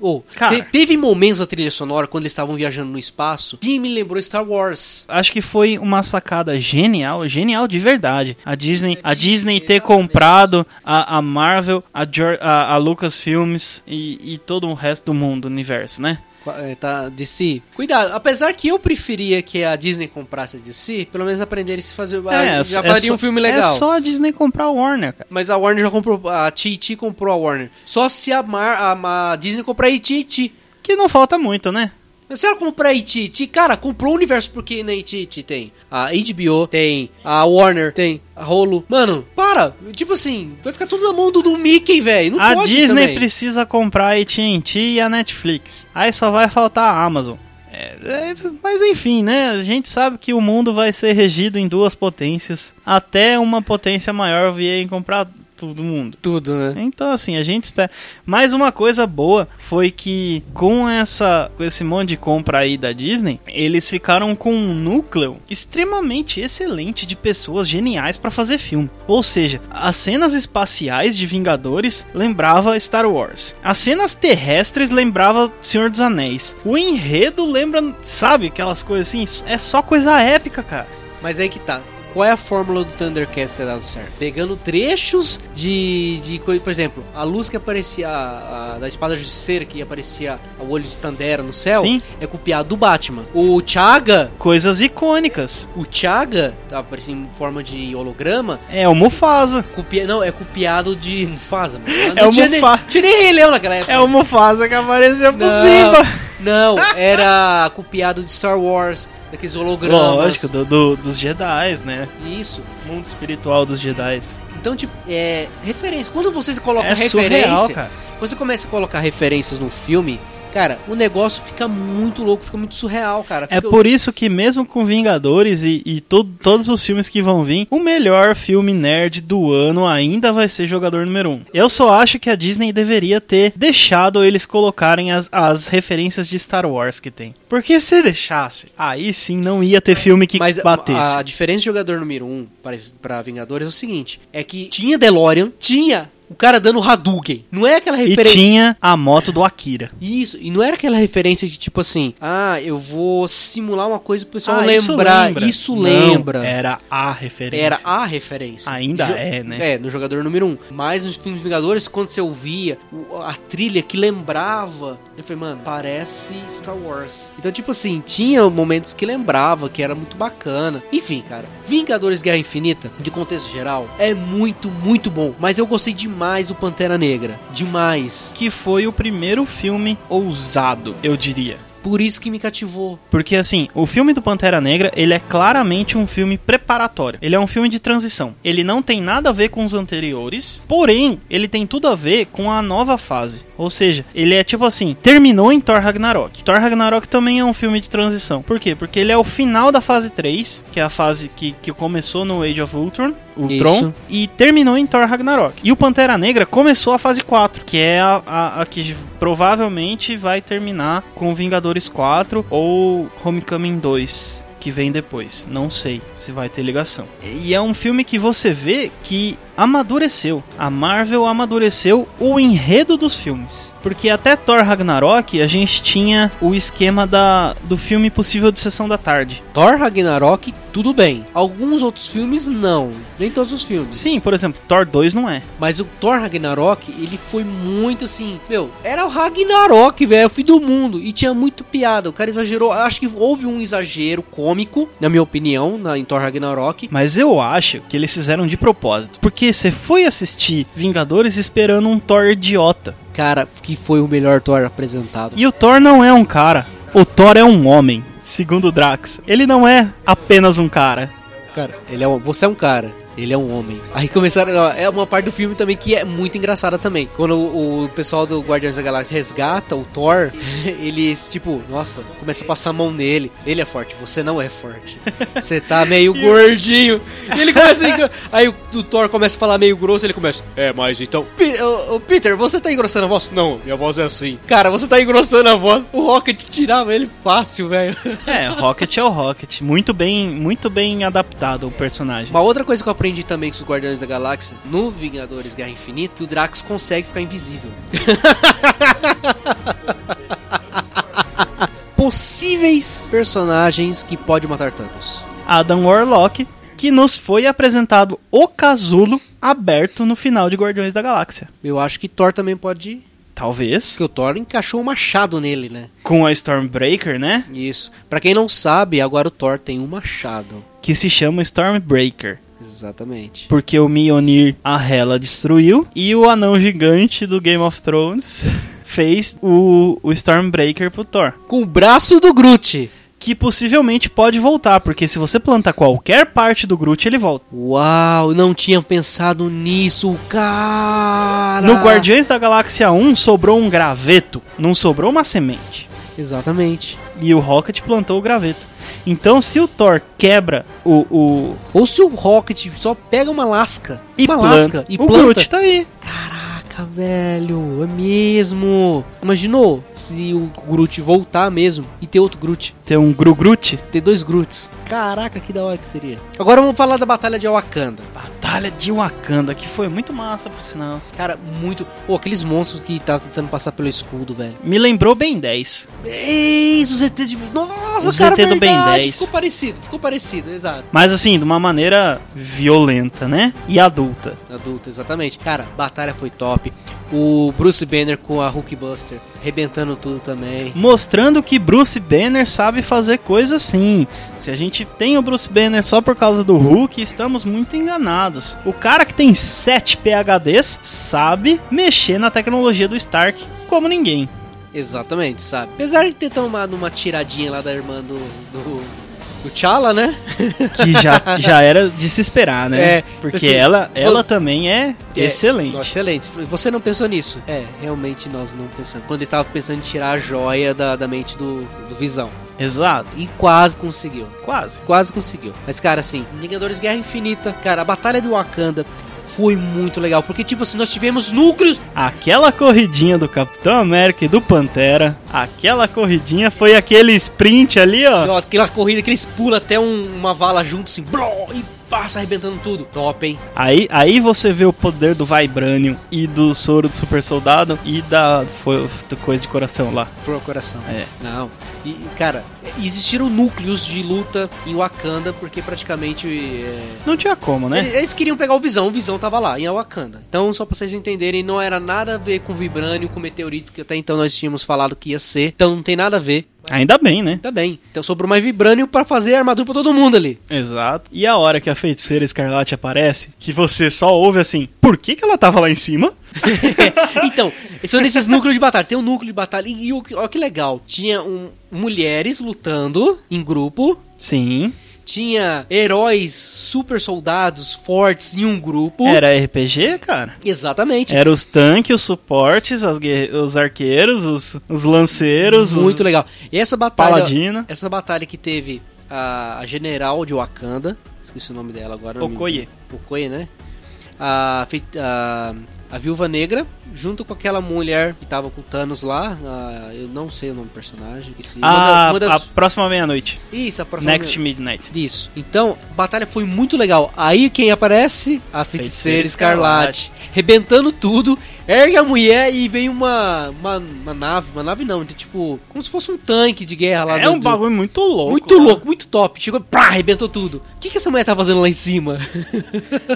Oh, Cara. te- teve momentos da trilha sonora quando eles estavam viajando no espaço que me lembrou Star Wars. Acho que foi uma sacada genial, genial de verdade. A Disney, a Disney ter comprado a, a Marvel, a, a, a Lucasfilms e, e todo o resto do mundo, universo, né? É, Tá, DC. Cuidado, apesar que eu preferia que a Disney comprasse a DC, pelo menos aprenderem a se fazer. ah, já faria só- um filme legal. É só a Disney comprar o Warner, cara. Mas a Warner já comprou. A TT comprou a Warner. Só se a, Mar, a, a Disney comprar a AT&T. Que não falta muito, né? Se ela comprar a AT&T, cara, comprou o universo porque na AT&T tem a HBO, tem a Warner, tem a Hulu. Mano, para! Tipo assim, vai ficar tudo na mão do, do Mickey, velho. Não a pode Disney também. precisa comprar a AT&T e a Netflix. Aí só vai faltar a Amazon. É, é, mas enfim, né? A gente sabe que o mundo vai ser regido em duas potências. Até uma potência maior vier comprar todo mundo. Tudo, né? Então, assim, a gente espera. Mas uma coisa boa foi que com essa com esse monte de compra aí da Disney, eles ficaram com um núcleo extremamente excelente de pessoas geniais pra fazer filme. Ou seja, as cenas espaciais de Vingadores lembrava Star Wars. As cenas terrestres lembrava Senhor dos Anéis. O enredo lembra, sabe, aquelas coisas assim, é só coisa épica, cara. Mas aí que tá. Qual é a fórmula do Thundercats ter dado certo? Pegando trechos de, de coisa, por exemplo, a luz que aparecia a, a- da espada justiceira que aparecia o olho de Tandera no céu Sim. é copiado do Batman. O Chaga, Coisas icônicas. o Chaga, tá aparecendo em forma de holograma, É o Mufasa. copia, não, é copiado de Mufasa, mano. É Não o tinha nem- Mufa- Tinha nem Rei Leão naquela época. É o Mufasa que apareceu por Não. cima. Não, era copiado de Star Wars, daqueles hologramas. Lógico, do, do- dos Jedi, né? Isso. Mundo espiritual dos Jedi. Então, tipo, é. Referência. Quando você coloca É referência. surreal, cara. Quando você começa a colocar referências no filme, cara, o negócio fica muito louco, fica muito surreal, cara. É Fica- por isso que mesmo com Vingadores e, e to- todos os filmes que vão vir, o melhor filme nerd do ano ainda vai ser Jogador Número 1. Um. Eu só acho que a Disney deveria ter deixado eles colocarem as, as referências de Star Wars que tem. Porque se deixasse, aí sim não ia ter filme que Mas batesse. a, a diferença de jogador número 1 um para Vingadores é o seguinte: é que tinha DeLorean, tinha o cara dando Hadouken. Não é aquela E referência. tinha a moto do Akira. Isso, e não era aquela referência de tipo assim, ah, eu vou simular uma coisa pro pessoal Ah, lembrar. lembra. Isso Não, lembra. Era a referência. Era a referência. Ainda Jo- é, né? É, no jogador número 1. Um. Mas nos filmes Vingadores, quando você ouvia a trilha que lembrava, eu falei, mano, parece Star Wars. Então, tipo assim, tinha momentos que lembrava, que era muito bacana. Enfim, cara, Vingadores Guerra Infinita, de contexto geral, é muito, muito bom. Mas eu gostei demais do Pantera Negra. Demais. Que foi o primeiro filme ousado, eu diria. Por isso que me cativou. Porque assim, o filme do Pantera Negra, ele é claramente um filme preparatório. Ele é um filme de transição. Ele não tem nada a ver com os anteriores, porém, ele tem tudo a ver com a nova fase. Ou seja, ele é tipo assim, terminou em Thor Ragnarok. Thor Ragnarok também é um filme de transição. Por quê? Porque ele é o final da fase 3, que é a fase que, que começou no Age of Ultron, Ultron Isso. e terminou em Thor Ragnarok. E o Pantera Negra começou a fase 4, que é a, a- a que provavelmente vai terminar com Vingadores 4 ou Homecoming 2. Que vem depois, não sei se vai ter ligação. E é um filme que você vê que amadureceu. A Marvel amadureceu o enredo dos filmes. Porque até Thor Ragnarok a gente tinha o esquema da, do filme possível de sessão da tarde. Thor Ragnarok, tudo bem. Alguns outros filmes, não. Nem todos os filmes. Sim, por exemplo, Thor 2 não é. Mas o Thor Ragnarok, ele foi muito assim. Meu, era o Ragnarok, velho, o fim do mundo. E tinha muito piada. O cara exagerou. Acho que houve um exagero cômico, na minha opinião, na, em Thor Ragnarok. Mas eu acho que eles fizeram de propósito. Porque você foi assistir Vingadores esperando um Thor idiota. Cara, que foi o melhor Thor apresentado. E o Thor não é um cara. O Thor é um homem. Segundo o Drax. Ele não é apenas um cara. Cara, ele é um, você é um cara. Ele é um homem. Aí começaram. ó, É uma parte do filme também que é muito engraçada também. Quando o, o pessoal do Guardiões da Galáxia resgata o Thor, eles, tipo, nossa, começa a passar a mão nele. Ele é forte, você não é forte. Você tá meio gordinho. E ele começa a. Aí o, o Thor começa a falar meio grosso, ele começa. É, mas então. Pi- ô, ô, Peter, você tá engrossando a voz? Não, minha voz é assim. Cara, você tá engrossando a voz. O Rocket tirava ele fácil, velho. É, Rocket é o Rocket. Muito bem, muito bem adaptado o personagem. Uma outra coisa que eu aprendi também com os Guardiões da Galáxia, no Vingadores Guerra Infinita, que o Drax consegue ficar invisível. Possíveis personagens que pode matar Thanos. Adam Warlock, que nos foi apresentado o casulo aberto no final de Guardiões da Galáxia. Eu acho que Thor também pode Talvez. porque o Thor encaixou o machado nele, né? Com a Stormbreaker, né? Isso. Pra quem não sabe, agora o Thor tem um machado. Que se chama Stormbreaker. Exatamente. Porque o Mjolnir a Hela destruiu e o anão gigante do Game of Thrones fez o, o Stormbreaker pro Thor. Com o braço do Groot. Que possivelmente pode voltar, porque se você plantar qualquer parte do Groot, ele volta. Uau, não tinha pensado nisso, cara. No Guardiões da Galáxia 1 sobrou um graveto, não sobrou uma semente. Exatamente. E o Rocket plantou o graveto. Então, se o Thor quebra o. o Ou se o Rocket só pega uma lasca, e uma planta, lasca e o planta. Groot tá aí. Caraca, velho, é mesmo. Imaginou se o Groot voltar mesmo e ter outro Groot, Tem um Gru Groot. ter dois Groots. Caraca, que da hora que seria. Agora vamos falar da batalha de Wakanda. Batalha de Wakanda, que foi muito massa, por sinal. Cara, muito. Pô, aqueles monstros que tá tentando passar pelo escudo, velho. Me lembrou bem 10. Eis, os ETs de. Nossa, Os cara, ET do Ben verdade. 10. Ficou parecido, ficou parecido, exato. Mas assim, de uma maneira violenta, né? E adulta. Adulto, exatamente. Cara, batalha foi top. O Bruce Banner com a Hulkbuster, arrebentando tudo também. Mostrando que Bruce Banner sabe fazer coisas sim. Se a gente tem o Bruce Banner só por causa do Hulk, estamos muito enganados. O cara que tem 7 PHDs sabe mexer na tecnologia do Stark como ninguém. Exatamente, sabe? Apesar de ter tomado uma tiradinha lá da irmã do. do, do T'Challa, né? Que já, já era de se esperar, né? É, Porque assim, ela, ela você- também é, É, excelente. Excelente. Você não pensou nisso? É, realmente nós não pensamos. Quando estava pensando em tirar a joia da, da mente do, do Visão. Exato, E quase conseguiu. quase. Quase conseguiu. Mas, cara, assim, Vingadores Guerra Infinita, cara, a Batalha de Wakanda foi muito legal. Porque, tipo assim, nós tivemos núcleos. Aquela corridinha do Capitão América e do Pantera, aquela corridinha foi aquele sprint ali, ó. Nossa, aquela corrida que eles pulam até um- uma vala junto, assim, bló, e passa arrebentando tudo. Top, hein? Aí, aí você vê o poder do Vibranium e do soro do super soldado e da foi, coisa de coração lá. Flor coração. É. Não. E, cara, existiram núcleos de luta em Wakanda, porque praticamente. é, Não tinha como, né? Eles, eles queriam pegar o Visão, o Visão tava lá, em Wakanda. Então, só pra vocês entenderem, não era nada a ver com o Vibrânio, com o Meteorito, que até então nós tínhamos falado que ia ser. Então, não tem nada a ver. Ainda bem, né? Tá bem. Então, sobrou mais Vibrânio pra fazer armadura pra todo mundo ali. Exato. E a hora que a feiticeira escarlate aparece, que você só ouve assim, por que, que ela tava lá em cima? então, são nesses núcleos de batalha. Tem um núcleo de batalha. E, e olha que legal. Tinha um, mulheres lutando em grupo. Sim. Tinha heróis super soldados fortes em um grupo. Era RPG, cara? Exatamente. Era os tanques, os suportes, os arqueiros, os, os lanceiros, Muito os legal. E essa batalha. paladina. Essa batalha que teve a, a general de Wakanda. Esqueci o nome dela agora. Okoye. Okoye, né? A, fei- a, a Viúva Negra, junto com aquela mulher que tava com o Thanos lá. a- eu não sei o nome do personagem. Uma Ah, da- uma das- a próxima meia-noite. Isso, a próxima. Next Midnight. Isso. Então, a batalha foi muito legal. Aí quem aparece? A Feiticeira feiticeira Escarlate. Rebentando tudo. Ergue a mulher e vem uma, uma, uma nave. Uma nave não, de tipo. Como se fosse um tanque de guerra lá É do- um bagulho muito louco. Muito cara. louco, muito top. Chegou e pá, arrebentou tudo. O que, que essa mulher tá fazendo lá em cima?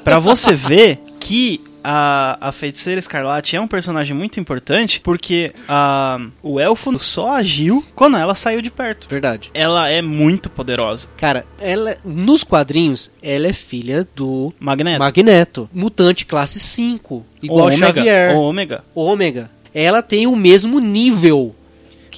Pra você ver que a, a feiticeira escarlate é um personagem muito importante, porque a, o elfo só agiu quando ela saiu de perto. Verdade. Ela é muito poderosa. Cara, ela, nos quadrinhos, ela é filha do Magneto. Magneto. Mutante classe 5. Igual Ômega, Xavier. Ômega. Ômega. Ela tem o mesmo nível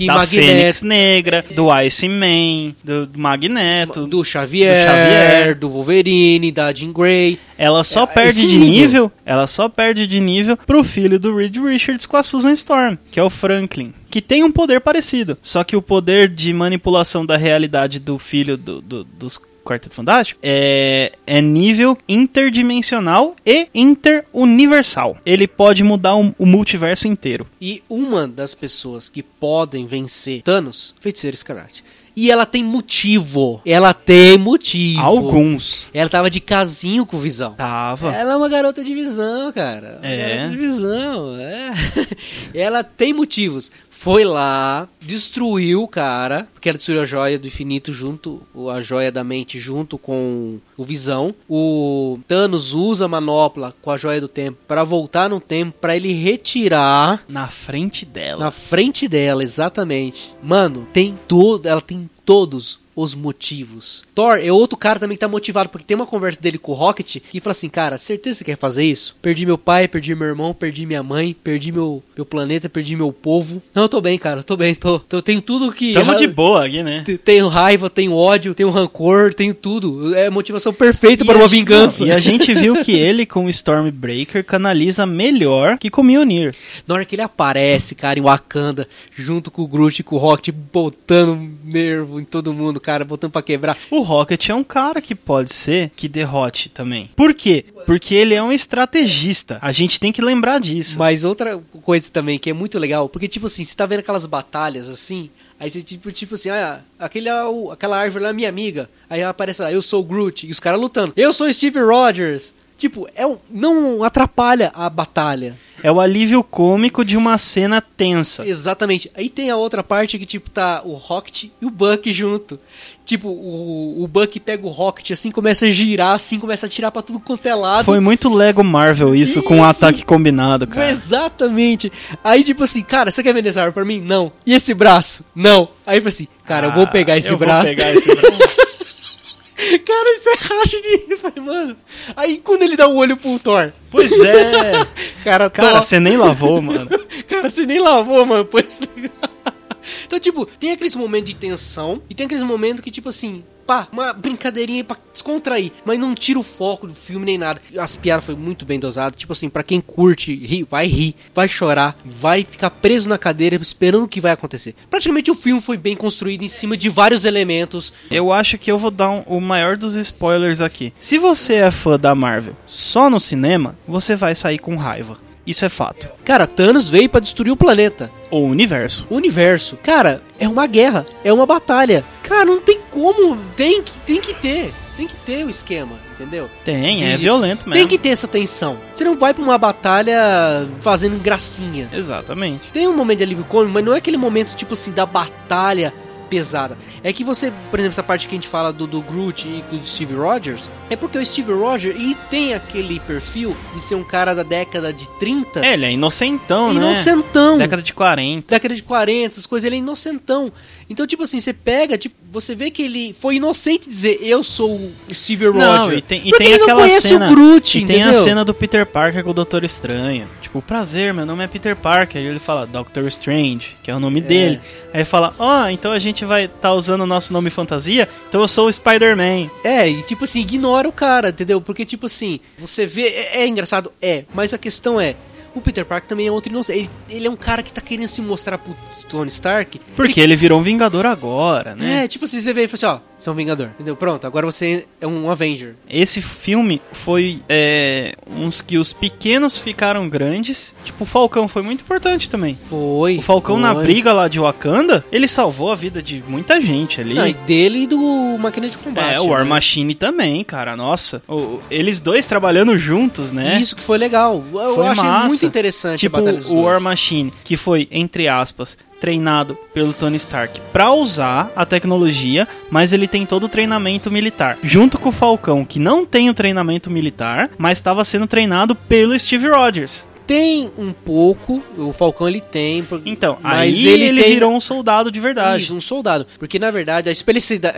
Que da Magneto- Fênix Negra, do Iceman, do do Magneto. Do Xavier, Do Xavier. do Wolverine, da Jean Grey. Ela só É, perde de nível. nível. ela só perde de nível pro filho do Reed Richards com a Susan Storm, que é o Franklin, que tem um poder parecido, só que o poder de manipulação da realidade do filho do- do- dos Quarteto Fantástico é, é nível interdimensional e interuniversal. Ele pode mudar o, o multiverso inteiro. E uma das pessoas que podem vencer Thanos, Feiticeira Escarlate. E ela tem motivo. Ela tem motivo. Alguns. Ela tava de casinho com o Visão. Tava. Ela é uma garota de visão, cara. Uma É. garota de visão, é. Ela tem motivos. Foi lá, destruiu o cara, porque ela destruiu a joia do infinito junto, a joia da mente junto com o Visão. O Thanos usa a manopla com a joia do tempo pra voltar no tempo, pra ele retirar Na frente dela. na frente dela, exatamente. Mano, tem todo, ela tem todos os motivos. Thor é outro cara também que tá motivado, porque tem uma conversa dele com o Rocket e fala assim, cara, certeza que você quer fazer isso? Perdi meu pai, perdi meu irmão, perdi minha mãe, perdi meu, meu planeta, perdi meu povo. Não, eu tô bem, cara, eu tô bem, tô, tô tenho tudo que... Tamo de boa aqui, né? Tenho raiva, tenho ódio, tenho rancor, tenho tudo. É a motivação perfeita para E a uma gente- vingança. não, e a gente viu que ele com o Stormbreaker canaliza melhor que com o Mjolnir. Na hora que ele aparece, cara, em Wakanda, junto com o Groot e com o Rocket, botando nervo em todo mundo, cara, botando pra quebrar. O Rocket é um cara que pode ser que derrote também. Por quê? Porque ele é um estrategista. A gente tem que lembrar disso. Mas outra coisa também que é muito legal, porque tipo assim, você tá vendo aquelas batalhas assim, aí você tipo, tipo assim, ah, aquele é aquela árvore lá é minha amiga. Aí aparece lá, eu sou o Groot, e os caras lutando. Eu sou o Steve Rogers. Tipo, é um, não atrapalha a batalha. É o alívio cômico de uma cena tensa. Exatamente. Aí tem a outra parte que, tipo, tá o Rocket e o Buck junto. Tipo, o, o Buck pega o Rocket assim, começa a girar, assim, começa a tirar pra tudo quanto é lado. Foi muito Lego Marvel isso, com um Isso. ataque combinado, cara. Exatamente. Aí, tipo assim, cara, você quer vender essa arma pra mim? Não. E esse braço? Não. Aí eu falei assim, cara, eu vou pegar esse Ah, eu vou braço. pegar esse braço. cara, isso é racha de rir. Mano. Aí quando ele dá o olho pro Thor. pois é. Cara, Cara, você nem lavou, mano. Cara, você nem lavou, mano. Pois... então, tipo, tem aqueles momentos de tensão e tem aqueles momentos que, tipo assim, pá, uma brincadeirinha pra descontrair, mas não tira o foco do filme nem nada. As piadas foi muito bem dosadas. Tipo assim, pra quem curte, ri, vai rir, vai chorar, vai ficar preso na cadeira esperando o que vai acontecer. Praticamente o filme foi bem construído em cima de vários elementos. Eu acho que eu vou dar um- o maior dos spoilers aqui. Se você é fã da Marvel só no cinema, você vai sair com raiva. Isso é fato. Cara, Thanos veio pra destruir o planeta. O universo. O universo. Cara, é uma guerra, é uma batalha. Cara, não tem como, tem que, tem que ter. Tem que ter o esquema, entendeu? Tem, é De- violento mesmo. Tem que ter essa tensão. Você não vai pra uma batalha fazendo gracinha. Exatamente. Tem um momento de alívio cômico, mas não é aquele momento, tipo assim, da batalha pesada. É que você, por exemplo, essa parte que a gente fala do, do Groot e do Steve Rogers, é porque o Steve Rogers, ele tem aquele perfil de ser um cara da década de 30, É, ele é inocentão, né? inocentão. Década de 40. década de 40, essas coisas, ele é inocentão. Então, tipo assim, você pega, tipo, você vê que ele foi inocente dizer eu sou o Steve Rogers. Não, e tem, e porque tem ele não aquela conhece cena, o Groot, e tem a entendeu? cena do Peter Parker com o Doutor Estranho. Tipo, prazer, meu nome é Peter Parker. E ele fala Doctor Strange, que é o nome dele. Aí fala, ó, então a gente vai estar usando o nosso nome fantasia, então eu sou o Spider-Man. É, e tipo assim, ignora o cara, entendeu? Porque, tipo assim, você vê. É, é engraçado? É, mas a questão é. O Peter Parker também é outro inocente. Ele, ele é um cara que tá querendo se mostrar pro Tony Stark. Porque ele virou um Vingador agora, né? É, tipo assim, você vê e fala assim, ó, você é um Vingador, entendeu? Pronto, agora você é um Avenger. Esse filme foi é, uns que os pequenos ficaram grandes. Tipo, o Falcão foi muito importante também. Foi. O Falcão foi. na briga lá de Wakanda, ele salvou a vida de muita gente ali. Não, e dele e do Máquina de Combate. É, o War né? Machine também, cara. Nossa, O- eles dois trabalhando juntos, né? Isso que foi legal. Eu Foi achei massa. muito interessante Tipo, a batalha dos o War. Machine, que foi, entre aspas, treinado pelo Tony Stark pra usar a tecnologia, mas ele tem todo o treinamento militar. Junto com o Falcão, que não tem o treinamento militar, mas estava sendo treinado pelo Steve Rogers. Tem um pouco, o Falcão ele tem, Então, mas aí ele, ele, tem virou um soldado de verdade. Isso, um soldado, porque na verdade a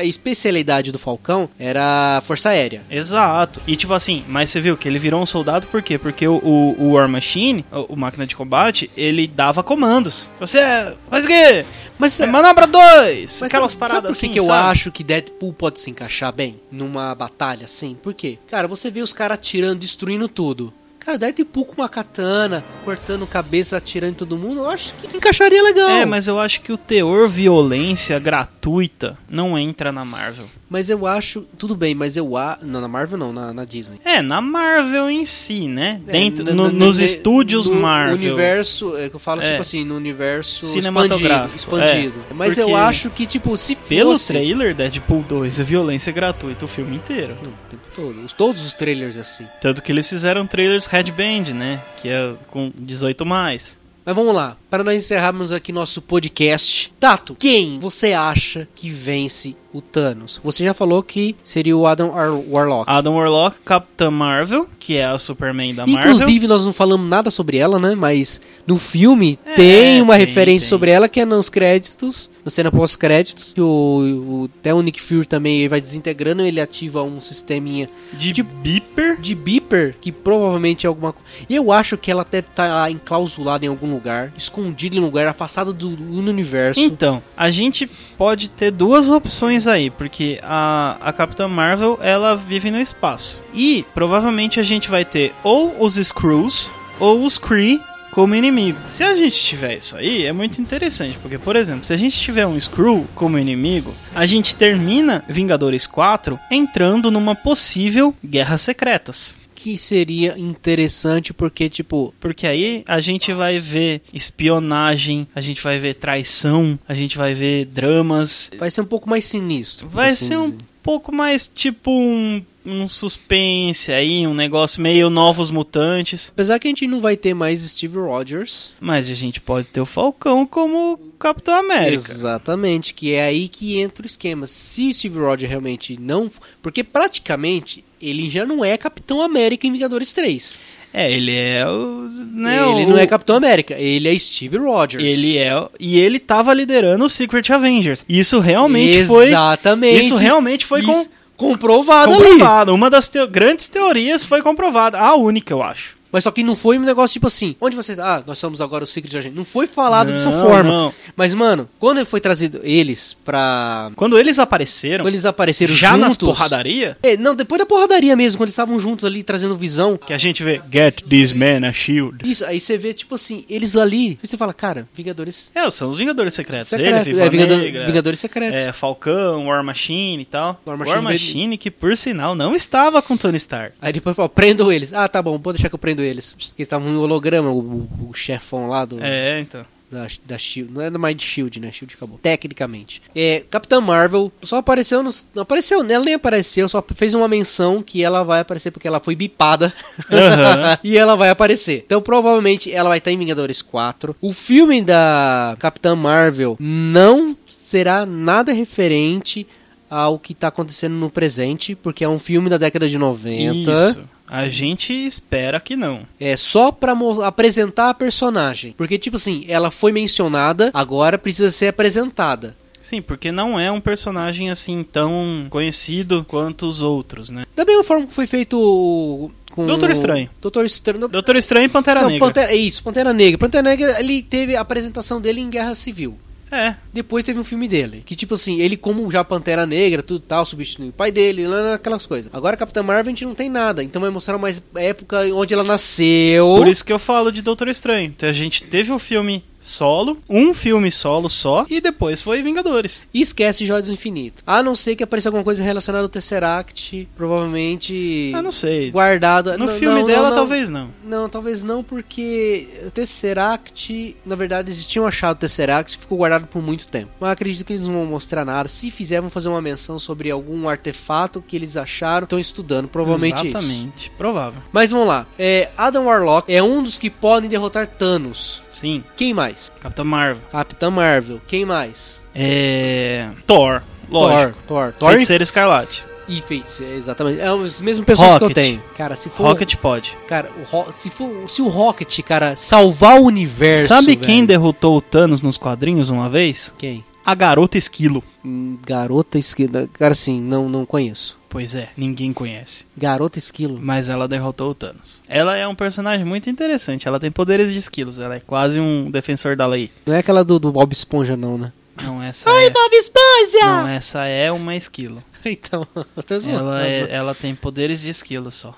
especialidade, do Falcão era a Força Aérea. Exato. E tipo assim, mas você viu que ele virou um soldado por quê? Porque o, o, War Machine, o, o máquina de combate, ele dava comandos. Você é. Faz o quê? Mas, Manobra 2! mas Aquelas sabe, paradas sabe por que, assim. que eu sabe? acho que Deadpool pode se encaixar bem numa batalha assim? Por quê? Cara, você vê os caras atirando, destruindo tudo. Cara, Deadpool com uma katana, cortando cabeça, atirando em todo mundo, eu acho que encaixaria legal. É, mas eu acho que o teor violência gratuita não entra na Marvel. Mas eu acho. Tudo bem, mas eu acho. Não, na Marvel não, na, na Disney. É, na Marvel em si, né? É, Dentro, no- no- no- nos no- estúdios no Marvel. universo, é que eu falo É. tipo assim, no universo Cinematográfico, expandido. expandido. é. Mas eu acho que, tipo, se Pelo fosse... trailer, Deadpool 2 é violência gratuita o filme inteiro. Não, o tempo todo. Os- Todos os trailers assim. Tanto que eles fizeram trailers headband, né? Que é com 18 mais. Mas vamos lá, para nós encerrarmos aqui nosso podcast. Tato, quem você acha que vence o Thanos? Você já falou que seria o Adam Ar- Warlock. Adam Warlock, Capitã Marvel, que é a Superman da Marvel. Inclusive, nós não falamos nada sobre ela, né? Mas no filme É, tem uma tem, referência tem. sobre ela que é nos créditos, na cena pós-créditos. que O, o, até o Nick Fury também ele vai desintegrando, ele ativa um sisteminha de de- Beeper. de beeper, que provavelmente é alguma coisa. E eu acho que ela deve estar enclausulada em algum lugar, escondida em um lugar, afastada do, do universo. Então, a gente pode ter duas opções aí, porque a, a Capitã Marvel, ela vive no espaço. E provavelmente a gente vai ter ou os Skrulls ou os Kree como inimigo. Se a gente tiver isso aí, é muito interessante, porque, por exemplo, se a gente tiver um Skrull como inimigo, a gente termina Vingadores 4 entrando numa possível Guerra Secretas. Que seria interessante porque, tipo, Porque aí a gente vai ver espionagem, a gente vai ver traição, a gente vai ver dramas. vai ser um pouco mais sinistro. Vai assim ser um pouco mais tipo um, um suspense aí, um negócio meio novos mutantes. Apesar que a gente não vai ter mais Steve Rogers. Mas a gente pode ter o Falcão como Capitão América. Exatamente, que é aí que entra o esquema. Se Steve Rogers realmente não. Porque praticamente ele já não é Capitão América em Vingadores 3. É, ele é o. Né, ele o- não é Capitão América, ele é Steve Rogers. Ele é. E ele tava liderando o Secret Avengers. Isso realmente foi. Exatamente. Isso realmente foi com- Isso comprovado, ali. Uma das grandes teorias foi comprovada. A única, eu acho. Mas só que não foi um negócio tipo assim, onde você. Ah, nós somos agora o Secret Agent. Não foi falado dessa Não, forma. não. Mas, mano, quando foi trazido eles pra. Quando eles apareceram, Quando eles apareceram já nas juntos. porradaria, É, não, depois da porradaria mesmo, quando eles estavam juntos ali trazendo visão. que a gente vê Get this man a shield. Isso, aí você vê, tipo assim, eles ali. Aí você fala, cara, Vingadores. É, são os Vingadores Secretos. Secreto, Ele, é, Vingador- Negra, Vingadores Secretos. é, Falcão, War Machine e tal. War War Machine Machine, veio- que por sinal não estava com Tony Stark. Aí depois fala, prendo eles. Ah, tá bom, pode deixar que eu prendo eles. Eles estavam em holograma, o, o- chefão lá do. É, então. Da, da Shield. Não é mais de Shield, né? Shield acabou. Tecnicamente. É, Capitã Marvel só apareceu nos. Não apareceu, ela nem apareceu, só fez uma menção que ela vai aparecer porque ela foi bipada. Aham. e ela vai aparecer. Então provavelmente ela vai estar em Vingadores 4. O filme da Capitã Marvel não será nada referente ao que tá acontecendo no presente, porque é um filme da década de 90. Isso. A gente espera que não. É só pra mo- apresentar a personagem. Porque, tipo assim, ela foi mencionada, agora precisa ser apresentada. Sim, porque não é um personagem assim tão conhecido quanto os outros, né? Da mesma forma que foi feito o- com. Doutor Estranho. Doutor Estranho. Doutor Estranho e Pantera Não, Negra. Pantera, é isso, Pantera Negra. Pantera Negra, ele teve a apresentação dele em Guerra Civil. É, Depois teve um filme dele. Que, tipo assim, ele, como já Pantera Negra, tudo tal, substituiu o pai dele, lá, aquelas coisas. Agora, Capitã Marvel, a gente não tem nada. Então vai mostrar mais época onde ela nasceu. por isso que eu falo de Doutor Estranho. Então a gente teve o filme solo, um filme solo só, e depois foi Vingadores. E esquece Joias do Infinito. A não ser que apareça alguma coisa relacionada ao Tesseract, provavelmente Ah, não sei. guardada. No Não, filme não, dela, não, talvez não. Não, talvez não, porque o Tesseract, na verdade, eles tinham achado o Tesseract e ficou guardado por muito tempo. Mas acredito que eles não vão mostrar nada. Se fizer, vão fazer uma menção sobre algum artefato que eles acharam, estão estudando, provavelmente isso. Exatamente. Provável. Mas vamos lá. É, Adam Warlock é um dos que podem derrotar Thanos. Sim. Quem mais? Capitã Marvel. Capitã Marvel. Quem mais? É. Thor. Lógico. Thor. Thor. Thor, Feiticeiro Escarlate. E feiticeiro, exatamente. É as mesmas pessoas que eu Rocket. tenho. Cara, se for. Rocket pode. Cara, o Ro- se, for, se o Rocket, cara, salvar o universo. Sabe quem velho. derrotou o Thanos nos quadrinhos uma vez? Quem? A garota esquilo. Hum, Garota esquilo. Cara, assim, não, não conheço. Pois é, ninguém conhece. Garota esquilo. Mas ela derrotou o Thanos. Ela é um personagem muito interessante. Ela tem poderes de esquilos. Ela é quase um defensor da lei. Não é aquela do, do Bob Esponja, não, né? Não, essa é. Bob Esponja! Não, essa é uma esquilo. Então, eu tô zoando. Ela, é- ela tem poderes de esquilo só.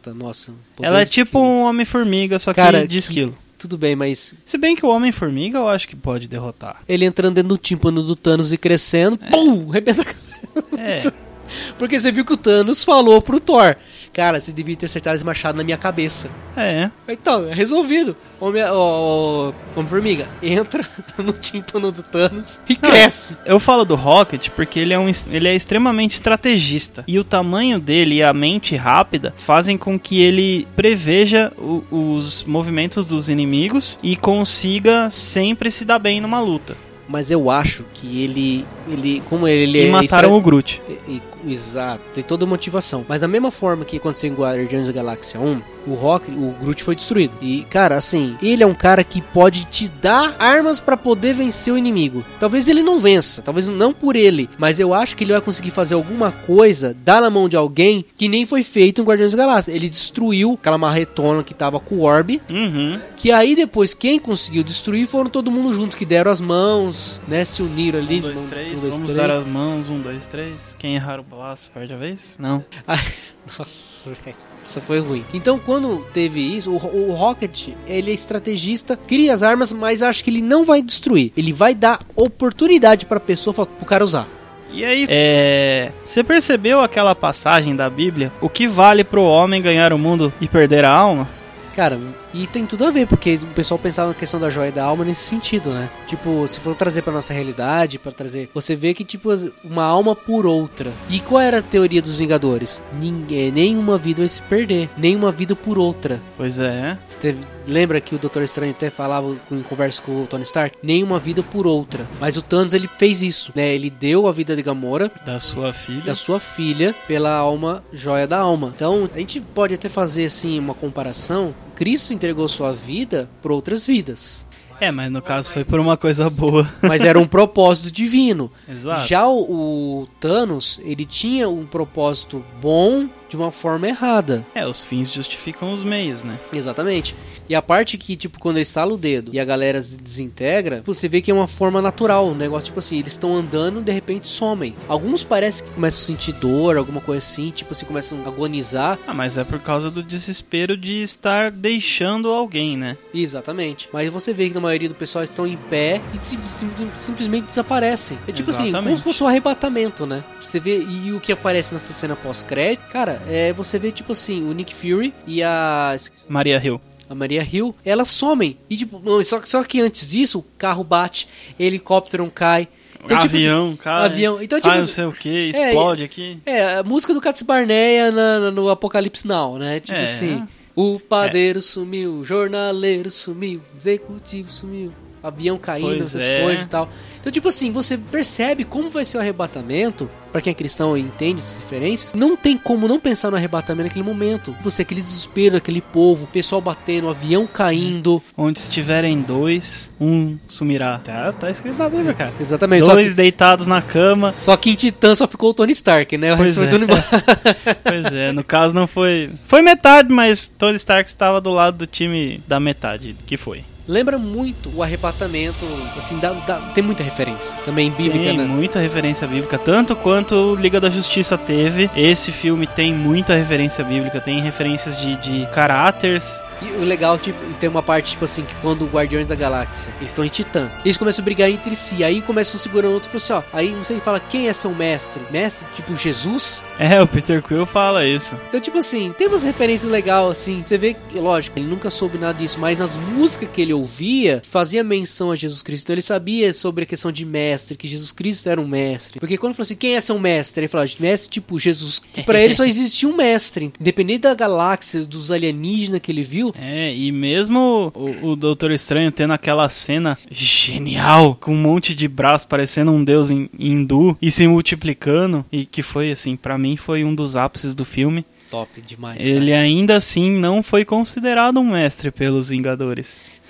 Tá- Nossa. Ela é tipo um Homem-Formiga, só que Cara, de esquilo. Tudo bem, mas Se bem que o Homem-Formiga eu acho que pode derrotar. ele entrando dentro do tímpano do Thanos e crescendo, pum, arrebenta a cabeça. É, Porque você viu que o Thanos falou pro Thor: Cara, você devia ter acertado esse machado na minha cabeça. é. Então, é resolvido. Homem, ó, Homem Formiga entra no tímpano do Thanos e cresce. Eu falo do Rocket porque ele é, um, ele é extremamente estrategista. E o tamanho dele e a mente rápida fazem com que ele preveja o- os movimentos dos inimigos e consiga sempre se dar bem numa luta. Mas eu acho que ele. Ele como ele e é. mataram o Groot. E- e- Exato, tem toda a motivação. Mas da mesma forma que aconteceu em Guardiões da Galáxia 1, o Rock, o Groot foi destruído. E, cara, assim, ele é um cara que pode te dar armas pra poder vencer o inimigo. Talvez ele não vença, talvez não por ele, mas eu acho que ele vai conseguir fazer alguma coisa, dar na mão de alguém que nem foi feito em Guardiões da Galáxia. Ele destruiu aquela marretona que tava com o Orb, Uhum. que aí depois quem conseguiu destruir foram todo mundo junto, que deram as mãos, né, se uniram ali. Um, dois, Um, três. dois, Vamos três. dar as mãos. Um, dois, três. Quem errar o passo perde a vez? Não. Nossa, velho. Isso foi ruim. Então, quando teve isso, o, o Rocket, ele é estrategista, cria as armas, mas acho que ele não vai destruir. Ele vai dar oportunidade pra pessoa, pro cara usar. E aí, é. Você percebeu aquela passagem da Bíblia? O que vale pro homem ganhar o mundo e perder a alma? Cara, e tem tudo a ver, porque o pessoal pensava na questão da joia da alma nesse sentido, né? Tipo, se for trazer pra nossa realidade, pra trazer. Você vê que, tipo, uma alma por outra. E qual era a teoria dos Vingadores? Ninguém, nenhuma vida vai se perder, nenhuma vida por outra. Pois é. Teve- lembra que o Doutor Estranho até falava com- em conversa com o Tony Stark? Nenhuma vida por outra. Mas o Thanos ele fez isso, né? Ele deu a vida de Gamora Da sua filha. da sua filha pela alma joia da alma. Então a gente pode até fazer assim uma comparação. Cristo entregou sua vida por outras vidas, É, mas no caso foi por uma coisa boa. mas era um propósito divino. Exato. Já o, o Thanos ele tinha um propósito bom de uma forma errada. É, os fins justificam os meios, né? Exatamente. E a parte que, tipo, quando ele estala o dedo e a galera se desintegra, você vê que é uma forma natural. Um negócio, tipo assim, eles estão andando de repente somem. Alguns parece que começam a sentir dor, alguma coisa assim, tipo assim, começam a agonizar. Ah, mas é por causa do desespero de estar deixando alguém, né? Exatamente. Mas você vê que na maioria do pessoal estão em pé e sim- sim- simplesmente desaparecem. É tipo assim, como Exatamente. se fosse um arrebatamento, né? Você vê, e o que aparece na cena pós-crédito, cara, é você vê, tipo assim, o Nick Fury e a Maria Hill. a Maria Hill, elas somem. E tipo, só, só que antes disso, o carro bate, helicóptero cai. Então, tipo avião, assim, cara. avião. Então, tipo, ah, não sei o que, explode aqui. É, a música do Cats Barneia na- no Apocalipse Now, né? Tipo É. assim, o padeiro sumiu, o jornaleiro sumiu, executivo sumiu, avião caindo, Pois essas é. coisas e tal. Então, tipo assim, você percebe como vai ser o arrebatamento, pra quem é cristão e entende essas diferenças, não tem como não pensar no arrebatamento naquele momento. Você, aquele desespero daquele povo, pessoal batendo, avião caindo. Onde estiverem dois, um sumirá. Tá, tá escrito na Bíblia, cara. Exatamente. Dois que, deitados na cama. só que em Titã só ficou o Tony Stark, né? O Pois resto é. embora. Pois é, no caso não foi. Foi metade, mas Tony Stark estava do lado do time da metade, que foi. Lembra muito o arrebatamento, assim, dá, dá- tem muita referência. Também bíblica, Tem né? muita referência bíblica, tanto quanto Liga da Justiça teve. Esse filme tem muita referência bíblica, tem referências de, de caráteres. E o legal, tipo, tem uma parte, tipo assim, que quando o Guardiões da Galáxia, eles estão em Titã, eles começam a brigar entre si, aí começam um segurando o outro e falam assim, ó, aí não sei, fala, quem é seu mestre? Mestre, tipo, Jesus? É, o Peter Quill fala isso. Então, tipo assim, tem umas referências legais, assim, você vê, que, lógico, ele nunca soube nada disso, mas nas músicas que ele ouvia, fazia menção a Jesus Cristo, então ele sabia sobre a questão de mestre, que Jesus Cristo era um mestre. Porque quando falou assim, quem é seu mestre? Ele falou, mestre, tipo, Jesus, que pra ele só existia um mestre, independente da galáxia, dos alienígenas que ele viu, mundo. É, e mesmo o, o Doutor Estranho tendo aquela cena genial, com um monte de braço parecendo um deus hin- hindu e se multiplicando, e que foi, assim, pra mim foi um dos ápices do filme. Top demais. Ele ainda assim não foi considerado um mestre pelos Vingadores.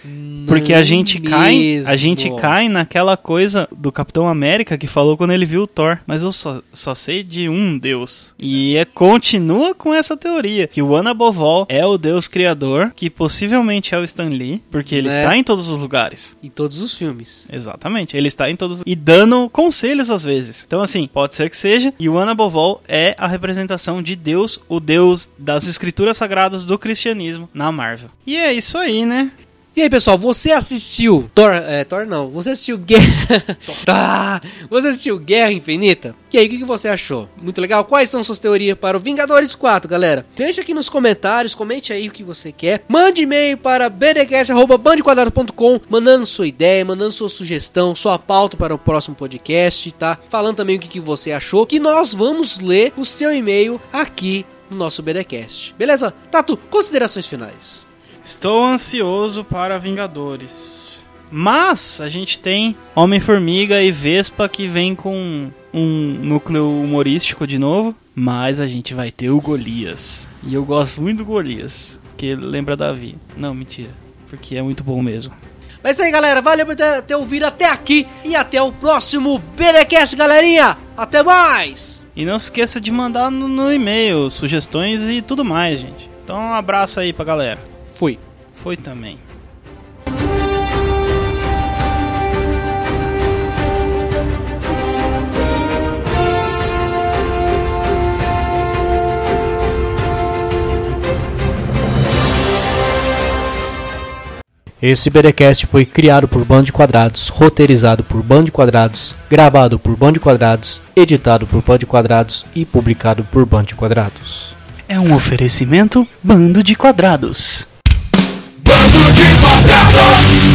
Porque a gente cai, a mesmo. gente cai naquela coisa do Capitão América que falou quando ele viu o Thor. Mas eu só, só sei de um deus. E é, continua com essa teoria que o Anabovol é o deus criador, que possivelmente é o Stan Lee, porque ele Né? está em todos os lugares. Em todos os filmes. Exatamente, ele está em todos e dando conselhos às vezes. Então assim, pode ser que seja. E o Anabovol é a representação de Deus, o Deus das escrituras sagradas do cristianismo na Marvel. E é isso aí, né? E aí, pessoal, você assistiu Thor, é, Thor não, você assistiu Guerra... tá, você assistiu Guerra Infinita? E aí, o que, que você achou? Muito legal? Quais são suas teorias para o Vingadores 4, galera? Deixa aqui nos comentários, comente aí o que você quer. Mande e-mail para bdcast.bandequadrado.com mandando sua ideia, mandando sua sugestão, sua pauta para o próximo podcast, tá? Falando também o que, que você achou, que nós vamos ler o seu e-mail aqui no nosso BDcast. Beleza? Tatu, considerações finais. Estou ansioso para Vingadores. Mas a gente tem Homem-Formiga e Vespa que vem com um núcleo humorístico de novo. Mas a gente vai ter o Golias. E eu gosto muito do Golias. Que lembra Davi. Não, mentira. Porque é muito bom mesmo. Mas é isso aí, galera. Valeu por ter, ter ouvido até aqui. E até o próximo BDcast, galerinha. Até mais. E não se esqueça de mandar no, no e-mail sugestões e tudo mais, gente. Então um abraço aí pra galera. Fui. Foi também. Esse BDcast foi criado por Band de Quadrados, roteirizado por Band de Quadrados, gravado por Band de Quadrados, editado por Band de Quadrados e publicado por Band de Quadrados. É um oferecimento Bando de Quadrados. Bando de quadrados!